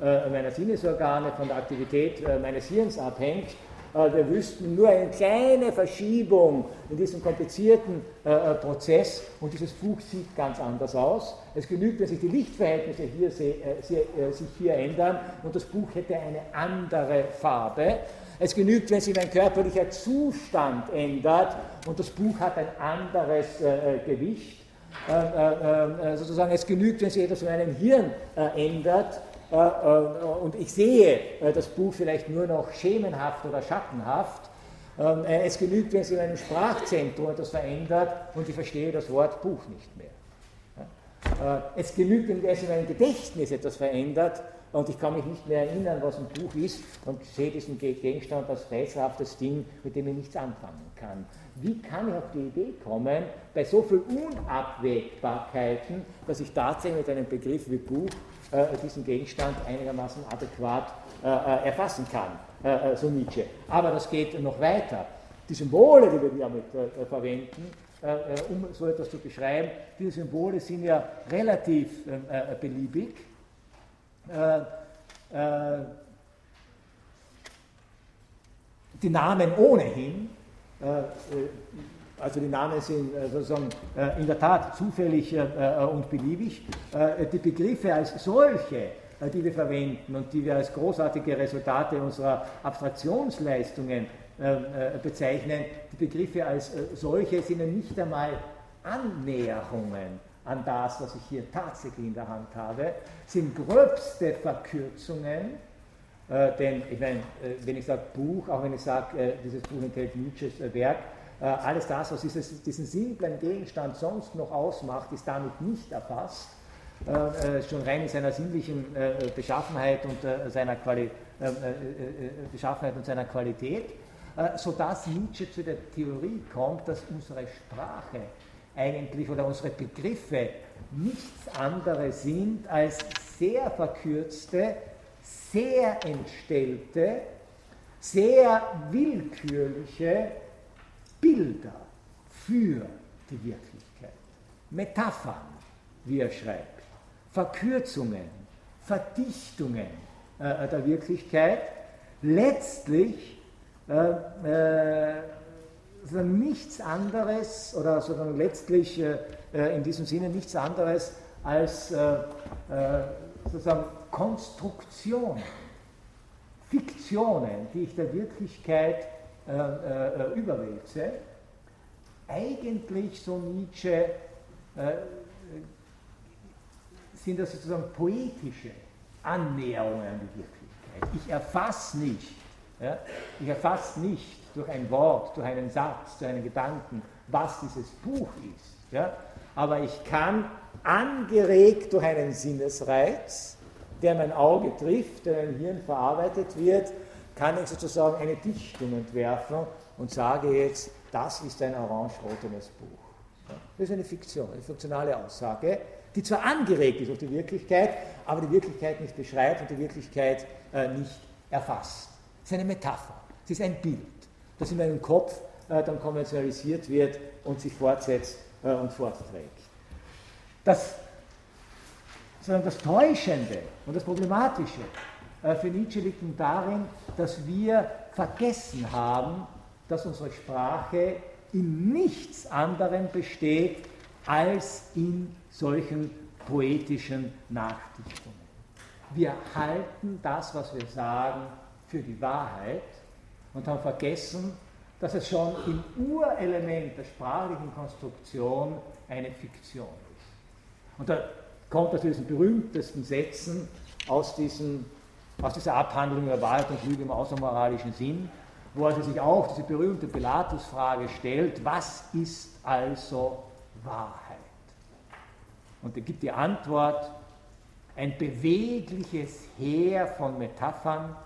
äh, meiner Sinnesorgane, von der Aktivität äh, meines Hirns abhängt. Äh, wir wüssten nur eine kleine Verschiebung in diesem komplizierten äh, Prozess und dieses Buch sieht ganz anders aus. Es genügt, wenn sich die Lichtverhältnisse hier, sich hier ändern und das Buch hätte eine andere Farbe. Es genügt, wenn sich mein körperlicher Zustand ändert und das Buch hat ein anderes äh, Gewicht. Äh, äh, äh sozusagen, es genügt, wenn sich etwas in meinem Hirn äh, ändert äh, und ich sehe das Buch vielleicht nur noch schemenhaft oder schattenhaft. Ähm, es genügt, wenn sich in meinem Sprachzentrum etwas verändert und ich verstehe das Wort Buch nicht mehr. Es genügt, wenn sich in meinem Gedächtnis etwas verändert und ich kann mich nicht mehr erinnern, was ein Buch ist und sehe diesen Gegenstand als rätselhaftes Ding, mit dem ich nichts anfangen kann. Wie kann ich auf die Idee kommen, bei so vielen Unabwägbarkeiten, dass ich tatsächlich mit einem Begriff wie Buch äh, diesen Gegenstand einigermaßen adäquat äh, äh erfassen kann, äh, äh, so Nietzsche. Aber das geht noch weiter. Die Symbole, die wir damit äh, verwenden, um so etwas zu beschreiben, diese Symbole sind ja relativ beliebig äh, äh, die Namen ohnehin, also die Namen sind sozusagen in der Tat zufällig und beliebig, die Begriffe als solche, die wir verwenden und die wir als großartige Resultate unserer Abstraktionsleistungen bezeichnen, die Begriffe als solche sind nicht einmal Annäherungen an das, was ich hier tatsächlich in der Hand habe, sind gröbste Verkürzungen, äh, denn ich meine, äh, wenn ich sage Buch, auch wenn ich sage, äh, dieses Buch enthält Nietzsches äh, Werk, äh, alles das, was dieses, diesen simplen Gegenstand sonst noch ausmacht, ist damit nicht erfasst, äh, schon rein in seiner sinnlichen Beschaffenheit und seiner Quali Beschaffenheit und seiner Qualität, sodass Nietzsche zu der Theorie kommt, dass unsere Sprache eigentlich oder unsere Begriffe nichts anderes sind als sehr verkürzte, sehr entstellte, sehr willkürliche Bilder für die Wirklichkeit. Metaphern, wie er schreibt, Verkürzungen, Verdichtungen äh, der Wirklichkeit, letztlich äh, äh, nichts anderes oder sozusagen letztlich äh, äh, in diesem Sinne nichts anderes als äh, äh, sozusagen Konstruktionen, Fiktionen, die ich der Wirklichkeit äh, äh, überwälze. Eigentlich, so Nietzsche, sind das sozusagen poetische Annäherungen an die Wirklichkeit. Ich erfasse nicht, ja, ich erfasse nicht durch ein Wort, durch einen Satz, durch einen Gedanken, was dieses Buch ist. Ja? Aber ich kann, angeregt durch einen Sinnesreiz, der mein Auge trifft, der mein Hirn verarbeitet wird, kann ich sozusagen eine Dichtung entwerfen und sage jetzt, das ist ein orange-rotenes Buch. Das ist eine Fiktion, eine funktionale Aussage, die zwar angeregt ist durch die Wirklichkeit, aber die Wirklichkeit nicht beschreibt und die Wirklichkeit äh, nicht erfasst. Es ist eine Metapher, es ist ein Bild das in meinem Kopf äh, dann konventionalisiert wird und sich fortsetzt äh, und fortträgt. Das, sondern das Täuschende und das Problematische äh, für Nietzsche liegt darin, dass wir vergessen haben, dass unsere Sprache in nichts anderem besteht als in solchen poetischen Nachdichtungen. Wir halten das, was wir sagen, für die Wahrheit und haben vergessen, dass es schon im Urelement der sprachlichen Konstruktion eine Fiktion ist. Und da kommt zu diesen berühmtesten Sätzen aus, diesen, aus dieser Abhandlung über Wahrheit und Lüge im außermoralischen Sinn, wo er sich auch diese berühmte Pilatus-Frage stellt, was ist also Wahrheit? Und er gibt die Antwort, ein bewegliches Heer von Metaphern,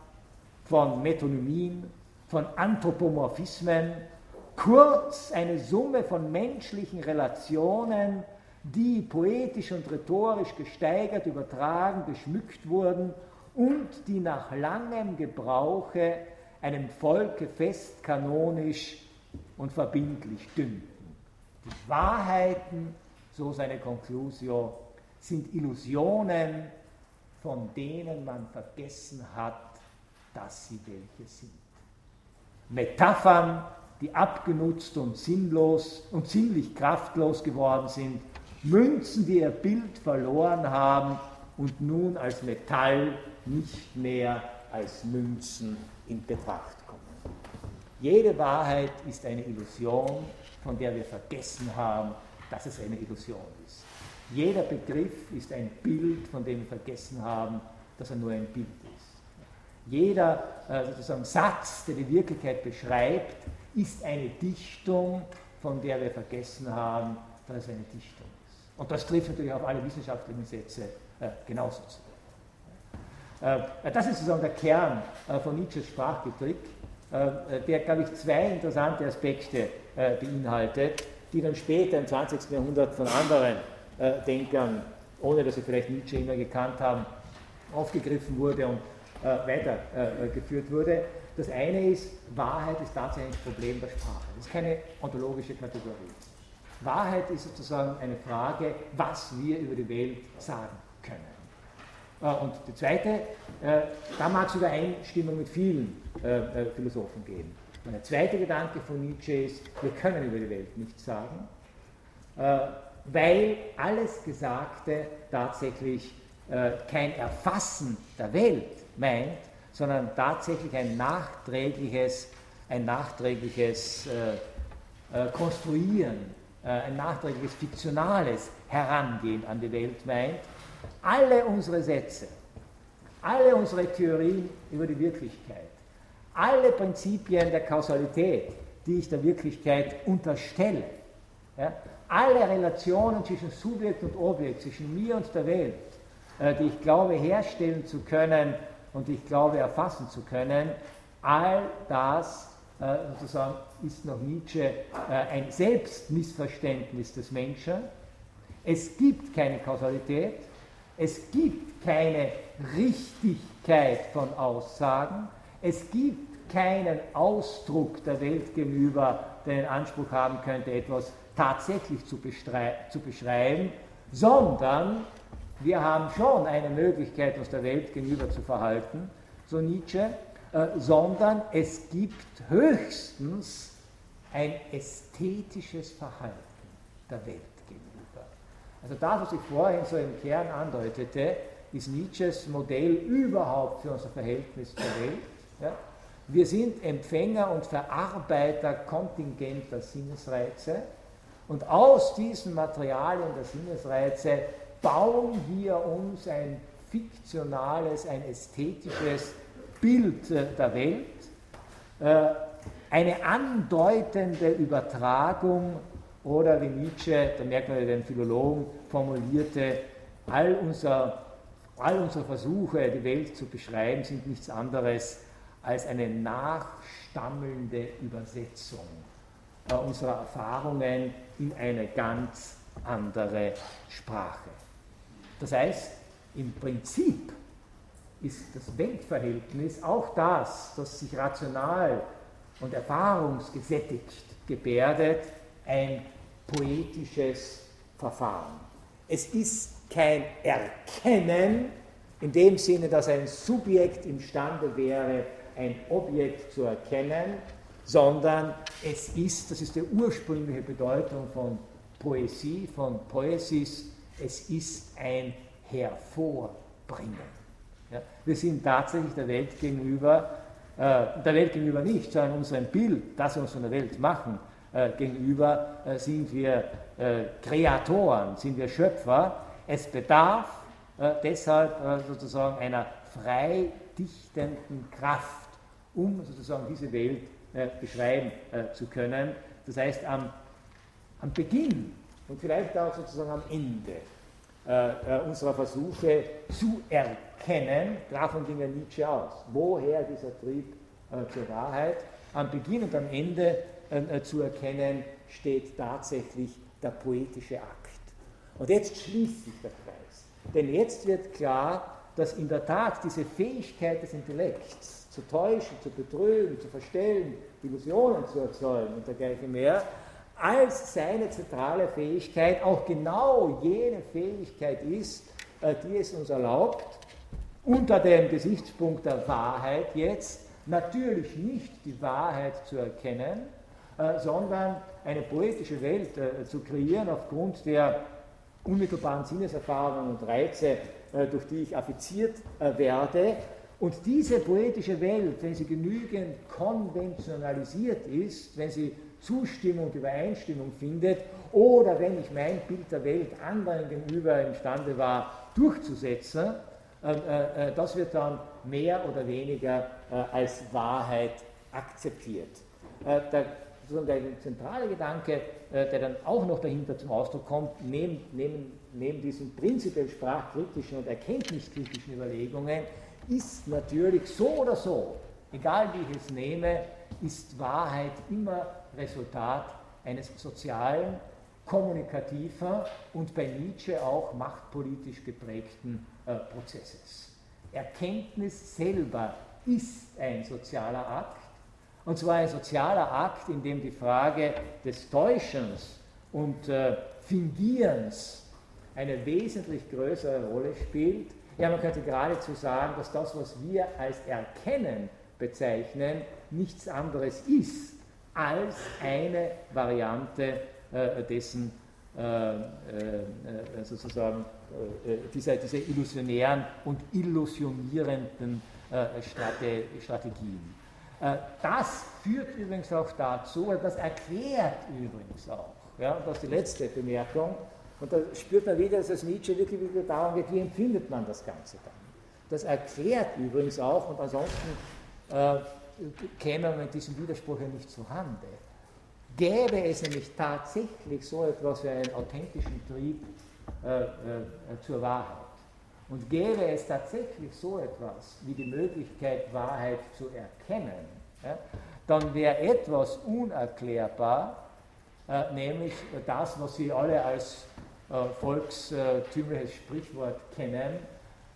von Metonymien, von Anthropomorphismen, kurz eine Summe von menschlichen Relationen, die poetisch und rhetorisch gesteigert, übertragen, geschmückt wurden und die nach langem Gebrauche einem Volke fest kanonisch und verbindlich dünkten. Die Wahrheiten, so seine Conclusio, sind Illusionen, von denen man vergessen hat, dass sie welche sind. Metaphern, die abgenutzt und sinnlos und ziemlich kraftlos geworden sind, Münzen, die ihr Bild verloren haben und nun als Metall nicht mehr als Münzen in Betracht kommen. Jede Wahrheit ist eine Illusion, von der wir vergessen haben, dass es eine Illusion ist. Jeder Begriff ist ein Bild, von dem wir vergessen haben, dass er nur ein Bild ist. Jeder äh, sozusagen Satz, der die Wirklichkeit beschreibt, ist eine Dichtung, von der wir vergessen haben, dass es eine Dichtung ist. Und das trifft natürlich auf alle wissenschaftlichen Sätze äh, genauso zu. Äh, das ist sozusagen der Kern äh, von Nietzsches Sprachgetrick, äh, der, glaube ich, zwei interessante Aspekte beinhaltet, die dann später im 20. Jahrhundert von anderen Denkern, ohne dass sie vielleicht Nietzsche immer gekannt haben, aufgegriffen wurde und weitergeführt wurde. Das eine ist, Wahrheit ist tatsächlich ein Problem der Sprache. Das ist keine ontologische Kategorie. Wahrheit ist sozusagen eine Frage, was wir über die Welt sagen können. Äh, und die zweite, äh, da mag es Übereinstimmung mit vielen äh, Philosophen geben. Und der zweite Gedanke von Nietzsche ist, wir können über die Welt nichts sagen, weil alles Gesagte tatsächlich kein Erfassen der Welt meint, sondern tatsächlich ein nachträgliches, ein nachträgliches Konstruieren, ein nachträgliches fiktionales Herangehen an die Welt meint alle unsere Sätze, alle unsere Theorien über die Wirklichkeit, alle Prinzipien der Kausalität, die ich der Wirklichkeit unterstelle, ja, alle Relationen zwischen Subjekt und Objekt, zwischen mir und der Welt, äh, die ich glaube herstellen zu können und die ich glaube erfassen zu können, all das äh, sozusagen ist nach Nietzsche äh, ein Selbstmissverständnis des Menschen. Es gibt keine Kausalität, es gibt keine Richtigkeit von Aussagen. Es gibt keinen Ausdruck der Welt gegenüber, der den Anspruch haben könnte, etwas tatsächlich zu, zu beschreiben, sondern wir haben schon eine Möglichkeit, uns der Welt gegenüber zu verhalten, so Nietzsche, äh, sondern es gibt höchstens ein ästhetisches Verhalten der Welt. Also das, was ich vorhin so im Kern andeutete, ist Nietzsches Modell überhaupt für unser Verhältnis zur Welt. Ja? Wir sind Empfänger und Verarbeiter kontingenter Sinnesreize und aus diesen Materialien der Sinnesreize bauen wir uns ein fiktionales, ein ästhetisches Bild der Welt, äh, eine andeutende Übertragung oder wie Nietzsche, da merkt man den Philologen, formulierte, all, unser, all unsere Versuche, die Welt zu beschreiben, sind nichts anderes als eine nachstammelnde Übersetzung äh, unserer Erfahrungen in eine ganz andere Sprache. Das heißt, im Prinzip ist das Weltverhältnis auch das, das sich rational und erfahrungsgesättigt gebärdet, ein poetisches Verfahren. Es ist kein Erkennen in dem Sinne, dass ein Subjekt imstande wäre, ein Objekt zu erkennen, sondern es ist, das ist die ursprüngliche Bedeutung von Poesie, von Poesis, es ist ein Hervorbringen. Ja, wir sind tatsächlich der Welt gegenüber, der Welt gegenüber nicht, sondern unserem Bild, das wir uns von der Welt machen, äh, gegenüber äh, sind wir äh, Kreatoren, sind wir Schöpfer. Es bedarf deshalb sozusagen einer frei dichtenden Kraft, um sozusagen diese Welt beschreiben zu können. Das heißt, am, am Beginn und vielleicht auch sozusagen am Ende äh, unserer Versuche zu erkennen, davon ging ja Nietzsche aus. Woher dieser Trieb äh, zur Wahrheit? Am Beginn und am Ende äh, zu erkennen, steht tatsächlich der poetische Akt. Und jetzt schließt sich der Kreis. Denn jetzt wird klar, dass in der Tat diese Fähigkeit des Intellekts zu täuschen, zu betrügen, zu verstellen, Illusionen zu erzeugen und dergleichen mehr, als seine zentrale Fähigkeit auch genau jene Fähigkeit ist, äh, die es uns erlaubt, unter dem Gesichtspunkt der Wahrheit jetzt natürlich nicht die Wahrheit zu erkennen, äh, sondern eine poetische Welt äh, zu kreieren aufgrund der unmittelbaren Sinneserfahrungen und Reize, durch die ich affiziert werde. Und diese poetische Welt, wenn sie genügend konventionalisiert ist, wenn sie Zustimmung Übereinstimmung findet oder wenn ich mein Bild der Welt anderen gegenüber imstande war durchzusetzen, äh, äh, äh, das wird dann mehr oder weniger als Wahrheit akzeptiert. Der, der zentrale Gedanke, der dann auch noch dahinter zum Ausdruck kommt, neben, neben, neben diesen prinzipiell sprachkritischen und erkenntniskritischen Überlegungen, ist natürlich so oder so, egal wie ich es nehme, ist Wahrheit immer Resultat eines sozialen, kommunikativer und bei Nietzsche auch machtpolitisch geprägten äh, Prozesses. Erkenntnis selber ist ein sozialer Akt, und zwar ein sozialer Akt, in dem die Frage des Täuschens und äh, Fingierens eine wesentlich größere Rolle spielt. Ja, man könnte geradezu sagen, dass das, was wir als Erkennen bezeichnen, nichts anderes ist als eine Variante äh, dessen äh, äh, sozusagen dieser, dieser illusionären und illusionierenden Strategien. Das führt übrigens auch dazu, das erklärt übrigens auch, ja, das ist die letzte Bemerkung, und da spürt man wieder, dass es Nietzsche wirklich wieder darum geht, wie empfindet man das Ganze dann. Das erklärt übrigens auch, und ansonsten äh, käme man mit diesem Widerspruch ja nicht zu Hande. Gäbe es nämlich tatsächlich so etwas wie einen authentischen Trieb äh, äh, zur Wahrheit und gäbe es tatsächlich so etwas wie die Möglichkeit, Wahrheit zu erkennen, ja, dann wäre etwas unerklärbar, äh, nämlich das, was Sie alle als äh, volkstümliches Sprichwort kennen,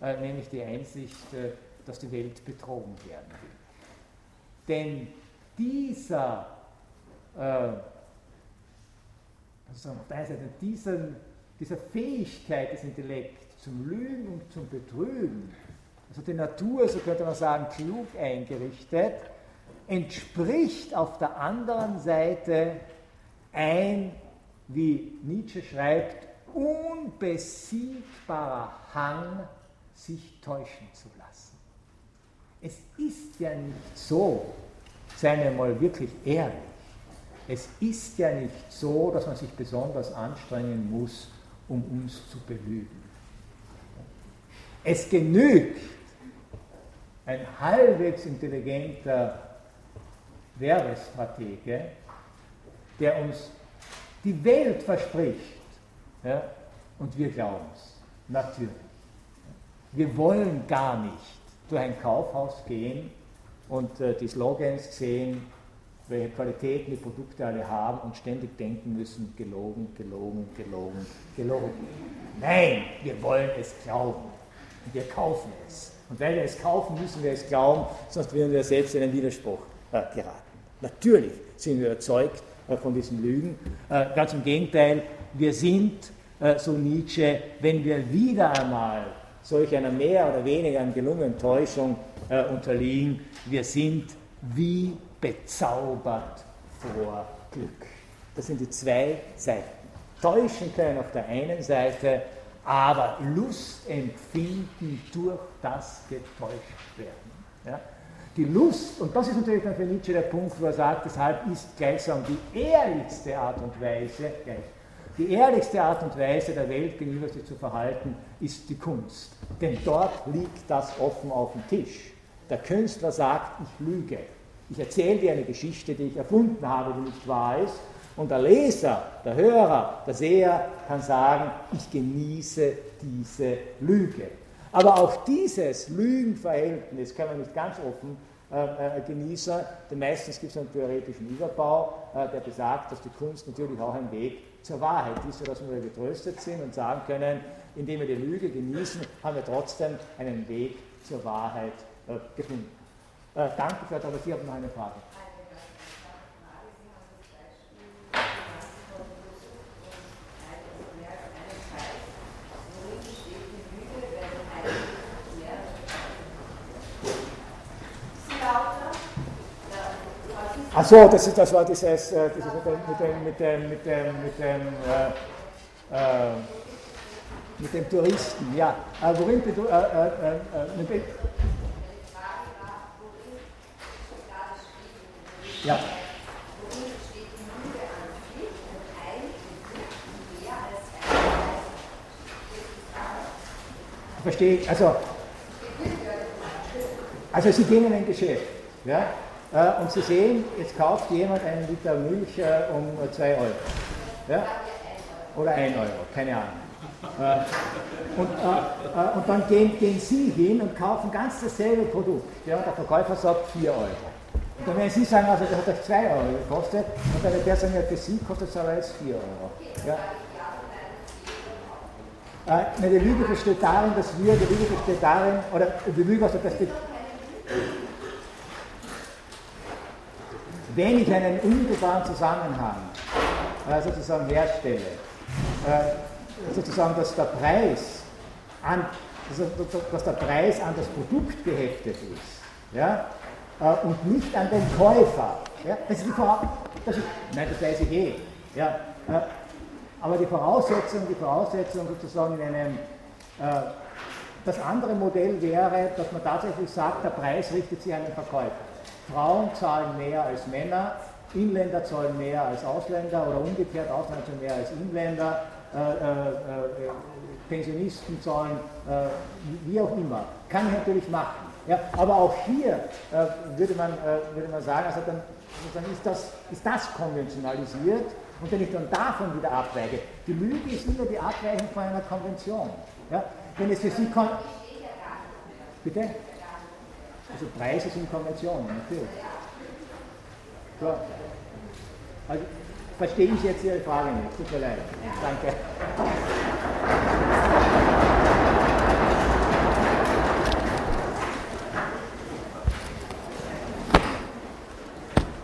äh, nämlich die Einsicht, dass die Welt betrogen werden will. Denn dieser, äh, also auf der einen Seite, diesen, dieser Fähigkeit des Intellekts zum Lügen und zum Betrügen, also die Natur, so könnte man sagen, klug eingerichtet, entspricht auf der anderen Seite ein, wie Nietzsche schreibt, unbesiegbarer Hang, sich täuschen zu lassen. Es ist ja nicht so, seien wir mal wirklich ehrlich, es ist ja nicht so, dass man sich besonders anstrengen muss, um uns zu belügen. Es genügt ein halbwegs intelligenter Werbestratege, der uns die Welt verspricht, ja, und wir glauben es, natürlich. Wir wollen gar nicht durch ein Kaufhaus gehen und äh, die Slogans sehen, welche Qualitäten die Produkte alle haben und ständig denken müssen, gelogen, gelogen, gelogen, gelogen. Nein, wir wollen es glauben und wir kaufen es. Und weil wir es kaufen, müssen wir es glauben, sonst werden wir selbst in einen Widerspruch äh, geraten. Natürlich sind wir überzeugt äh, von diesen Lügen. Äh, ganz im Gegenteil, wir sind, äh, so Nietzsche, wenn wir wieder einmal solch einer mehr oder weniger gelungenen Täuschung äh, unterliegen. Wir sind wie bezaubert vor Glück. Das sind die zwei Seiten. Täuschen können auf der einen Seite, aber Lust empfinden durch das getäuscht werden. Ja? Die Lust, und das ist natürlich dann für Nietzsche der Punkt, wo er sagt, deshalb ist gleichsam die ehrlichste Art und Weise, gleich die ehrlichste Art und Weise der Welt gegenüber sich zu verhalten, ist die Kunst. Denn dort liegt das offen auf dem Tisch. Der Künstler sagt, ich lüge. Ich erzähle dir eine Geschichte, die ich erfunden habe, die nicht wahr ist. Und der Leser, der Hörer, der Seher kann sagen, ich genieße diese Lüge. Aber auch dieses Lügenverhältnis kann man nicht ganz offen äh, äh, genießen, denn meistens gibt es einen theoretischen Überbau, äh, der besagt, dass die Kunst natürlich auch ein Weg zur Wahrheit ist, sodass wir getröstet sind und sagen können, indem wir die Lüge genießen, haben wir trotzdem einen Weg zur Wahrheit äh, gefunden. Äh, danke für aber Sie haben noch eine Frage. Ach so, das, ist, das war dieses, äh, dieses mit dem, mit dem, mit dem, mit dem, äh, äh, mit dem Touristen, ja. Äh, worin äh, ja. Verstehe ich, also, also Sie gehen in ein Geschäft, ja, äh, und Sie sehen, jetzt kauft jemand einen Liter Milch äh, um 2 Euro. Ja? Oder 1 Euro, keine Ahnung. Äh, und, und dann gehen, gehen, Sie hin und kaufen ganz dasselbe Produkt. Ja? Der Verkäufer sagt 4 Euro. Und dann werden Sie sagen, also das hat euch 2 Euro gekostet, und dann wird der sagen, ja, für Sie kostet es aber jetzt 4 Euro. Ja? Äh, die Lüge besteht darin, dass wir, die Lüge besteht darin, oder die Lüge aus der Perspektive, wenn ich einen unmittelbaren Zusammenhang äh, sozusagen herstelle, äh, sozusagen, dass der Preis an, also, dass der Preis an das Produkt geheftet ist, ja, äh, und nicht an den Käufer. Ja, das ist die ist, nein, das weiß ich eh. Ja, äh, aber die Voraussetzung, die Voraussetzung sozusagen in einem, äh, das andere Modell wäre, dass man tatsächlich sagt, der Preis richtet sich an den Verkäufer. Frauen zahlen mehr als Männer, Inländer zahlen mehr als Ausländer oder umgekehrt, Ausländer zahlen mehr als Inländer, äh, äh, äh Pensionisten zahlen, äh, wie auch immer. Kann ich natürlich machen. Ja, aber auch hier äh, würde, man, äh, würde man sagen, also dann, dann ist, das, ist das konventionalisiert und wenn ich dann davon wieder abweiche, die Lüge ist immer die Abweichung von einer Konvention. Ja? Wenn es für Sie kommt. Bitte? Also Preise sind Konventionen, natürlich. So. Also verstehe ich jetzt Ihre Frage nicht. Tut mir leid. Danke.